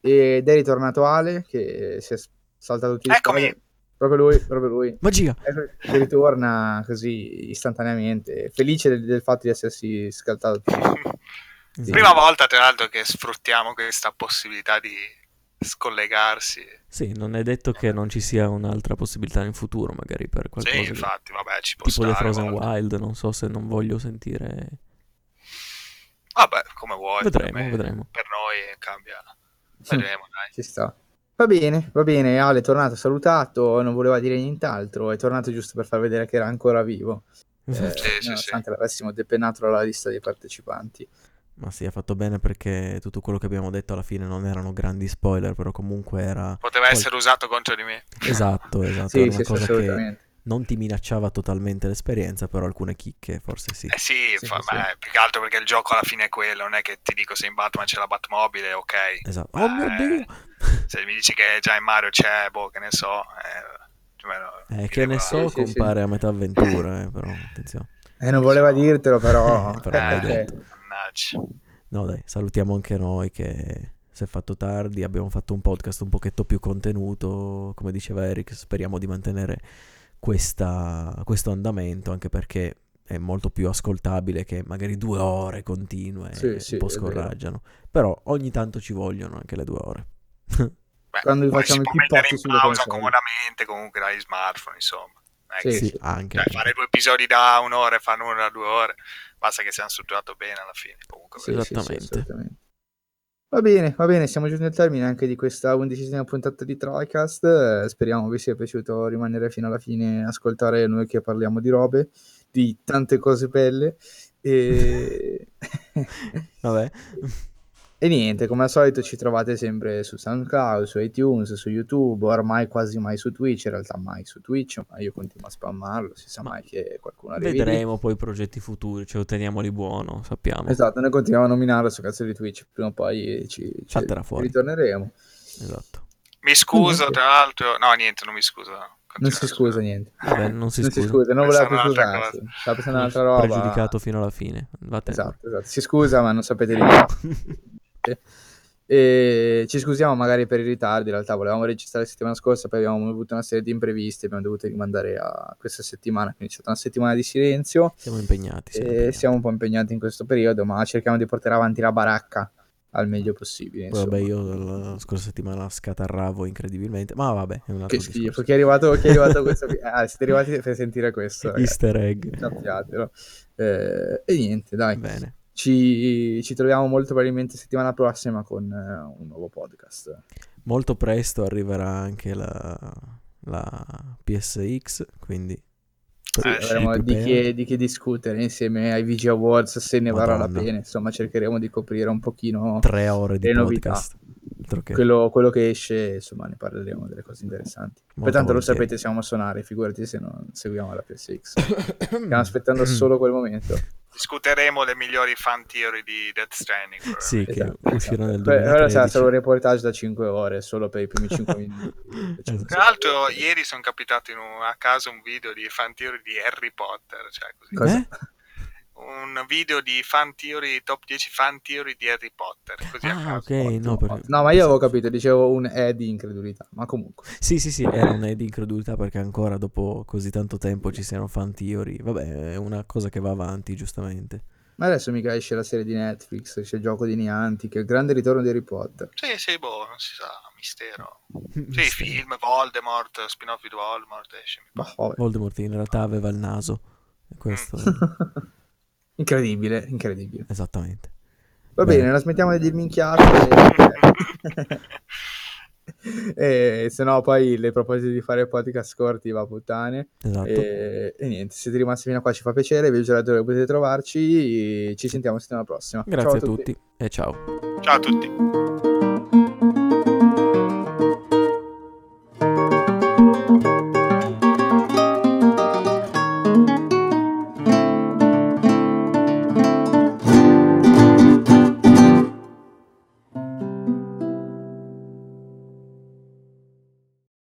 ed è ritornato Ale che si è saltato tutti Eccomi. spoiler. Proprio lui, proprio lui. Magia! Che ritorna così istantaneamente, felice del, del fatto di essersi scaltato. Esatto. Prima volta, tra l'altro, che sfruttiamo questa possibilità di scollegarsi. Sì, non è detto che non ci sia un'altra possibilità in futuro, magari per qualcosa Sì, di- infatti, vabbè, ci può tipo The stare. Frozen guarda. Wild, non so se non voglio sentire... Vabbè, come vuoi. Vedremo, per me- vedremo. Per noi cambia. Vedremo, dai. Ci sta. Va bene, va bene, Ale è tornato salutato, non voleva dire nient'altro, è tornato giusto per far vedere che era ancora vivo, eh. Sì, sì, nonostante l'avessimo depennato dalla lista dei partecipanti. Ma sì, ha fatto bene perché tutto quello che abbiamo detto alla fine non erano grandi spoiler, però comunque era... Poteva essere usato contro di me. Esatto, esatto. Sì, era sì, una sì, cosa che assolutamente. Non ti minacciava totalmente l'esperienza, però alcune chicche forse sì. Eh sì, Sì, fa- sì, è più che altro perché il gioco alla fine è quello, non è che ti dico se in Batman c'è la Batmobile, ok. Esatto. Oh mio Eh, Dio! Se mi dici che già in Mario c'è, boh, che ne so. Eh, Eh, che ne so, Sì, sì, sì. compare a metà avventura, eh, però attenzione. Eh, non voleva dirtelo, però... (laughs) Però l'hai Eh, detto. Mannaggia. No dai, salutiamo anche noi che si è fatto tardi, abbiamo fatto un podcast un pochetto più contenuto, come diceva Eric, speriamo di mantenere questa- questo andamento, anche perché è molto più ascoltabile che magari due ore continue, Sì, sì, un po' è vero. scoraggiano. Però ogni tanto ci vogliono anche le due ore. Beh, Quando vi poi facciamo si può mettere in pausa comodamente comunque dagli smartphone, insomma. Sì, sì, sì. anche. cioè, fare due episodi da un'ora e fare uno da due ore, basta che sia strutturato bene alla fine. Comunque, Sì, sì, sì, Esattamente. Va bene, va bene, siamo giunti al termine anche di questa undicesima puntata di TriCast. Eh, speriamo vi sia piaciuto rimanere fino alla fine e ascoltare noi che parliamo di robe, di tante cose belle. E... (laughs) Vabbè, (laughs) e niente, come al solito ci trovate sempre su SoundCloud, su iTunes, su YouTube, ormai quasi mai su Twitch, in realtà mai su Twitch, ma io continuo a spammarlo, si sa Ma mai che qualcuno arrivi lì. vedremo poi i progetti futuri, ce lo teniamoli buono, sappiamo. Esatto, noi continuiamo a nominarlo su cazzo di Twitch, prima o poi ci, ci ritorneremo. Esatto. Mi scuso, Niente. tra l'altro. No, niente, non mi scuso. Non si scusa niente. Vabbè, non si non si scusa. scusa, non voleva più scusarsi. Stava pensando un'altra roba. Pregiudicato fino alla fine. Vattene. Esatto, esatto. Si scusa, ma non sapete di che. (laughs) E ci scusiamo magari per i ritardi. In realtà volevamo registrare la settimana scorsa, poi abbiamo avuto una serie di imprevisti. Abbiamo dovuto rimandare a questa settimana. Quindi è stata una settimana di silenzio. Siamo impegnati. Siamo impegnati. siamo un po' impegnati in questo periodo, ma cerchiamo di portare avanti la baracca al meglio possibile. Insomma. vabbè, io la scorsa settimana scatarravo incredibilmente. Ma vabbè, è un altro Che schifo, chi è arrivato, chi è arrivato questo? Ah, siete arrivati per sentire questo, ragazzi. (laughs) Easter egg. Sappiatelo. Eh, e niente, dai, Bene. Ci, ci troviamo molto probabilmente settimana prossima con eh, un nuovo podcast. Molto presto arriverà anche la, la PSX, quindi sì. Avremo di che, di che discutere insieme ai VG Awards se ne varrà la Madonna. pena. Insomma, cercheremo di coprire un pochino tre ore di novità. podcast. Altro che quello, quello che esce, insomma, ne parleremo delle cose interessanti. molto Pertanto lo sapete, siamo a suonare, figurati se non seguiamo la PSX. (coughs) Stiamo aspettando solo quel momento. Discuteremo le migliori fan theory di Death Stranding. Sì, che Esatto, uscirà nel esatto. Poi, Ora sarà 2013. solo un reportage da 5 ore, solo per i primi 5 (laughs) minuti. Esatto. Tra l'altro, ieri sono capitato in un- a caso un video di fan theory di Harry Potter. Cioè così. Cosa? Eh? Un video di fan theory, top 10 fan theory di Harry Potter. Così Ah, caso. ok, no, perché... No, ma io avevo capito, dicevo un E di incredulità, ma comunque. Sì, sì, sì, era una di incredulità perché ancora dopo così tanto tempo ci siano fan theory. Vabbè, è una cosa che va avanti, giustamente. Ma adesso mica esce la serie di Netflix, c'è il gioco di Niantic, il grande ritorno di Harry Potter. Sì, sì, boh, non si sa, mistero. (laughs) Sì, Mistero. film, Voldemort, spin-off di Voldemort, esce. Bah. Voldemort in realtà aveva il naso. E questo... (laughs) incredibile, incredibile. Esattamente. Va Bene. bene, la smettiamo di dir minchiate. (laughs) e se no poi le proposite di fare podcast corti va a puttane. Esatto. E, e niente, se siete rimasti fino a qua ci fa piacere, vi ho giurato dove potete trovarci. Ci sentiamo settimana prossima. Grazie Ciao a tutti e ciao. Ciao a tutti.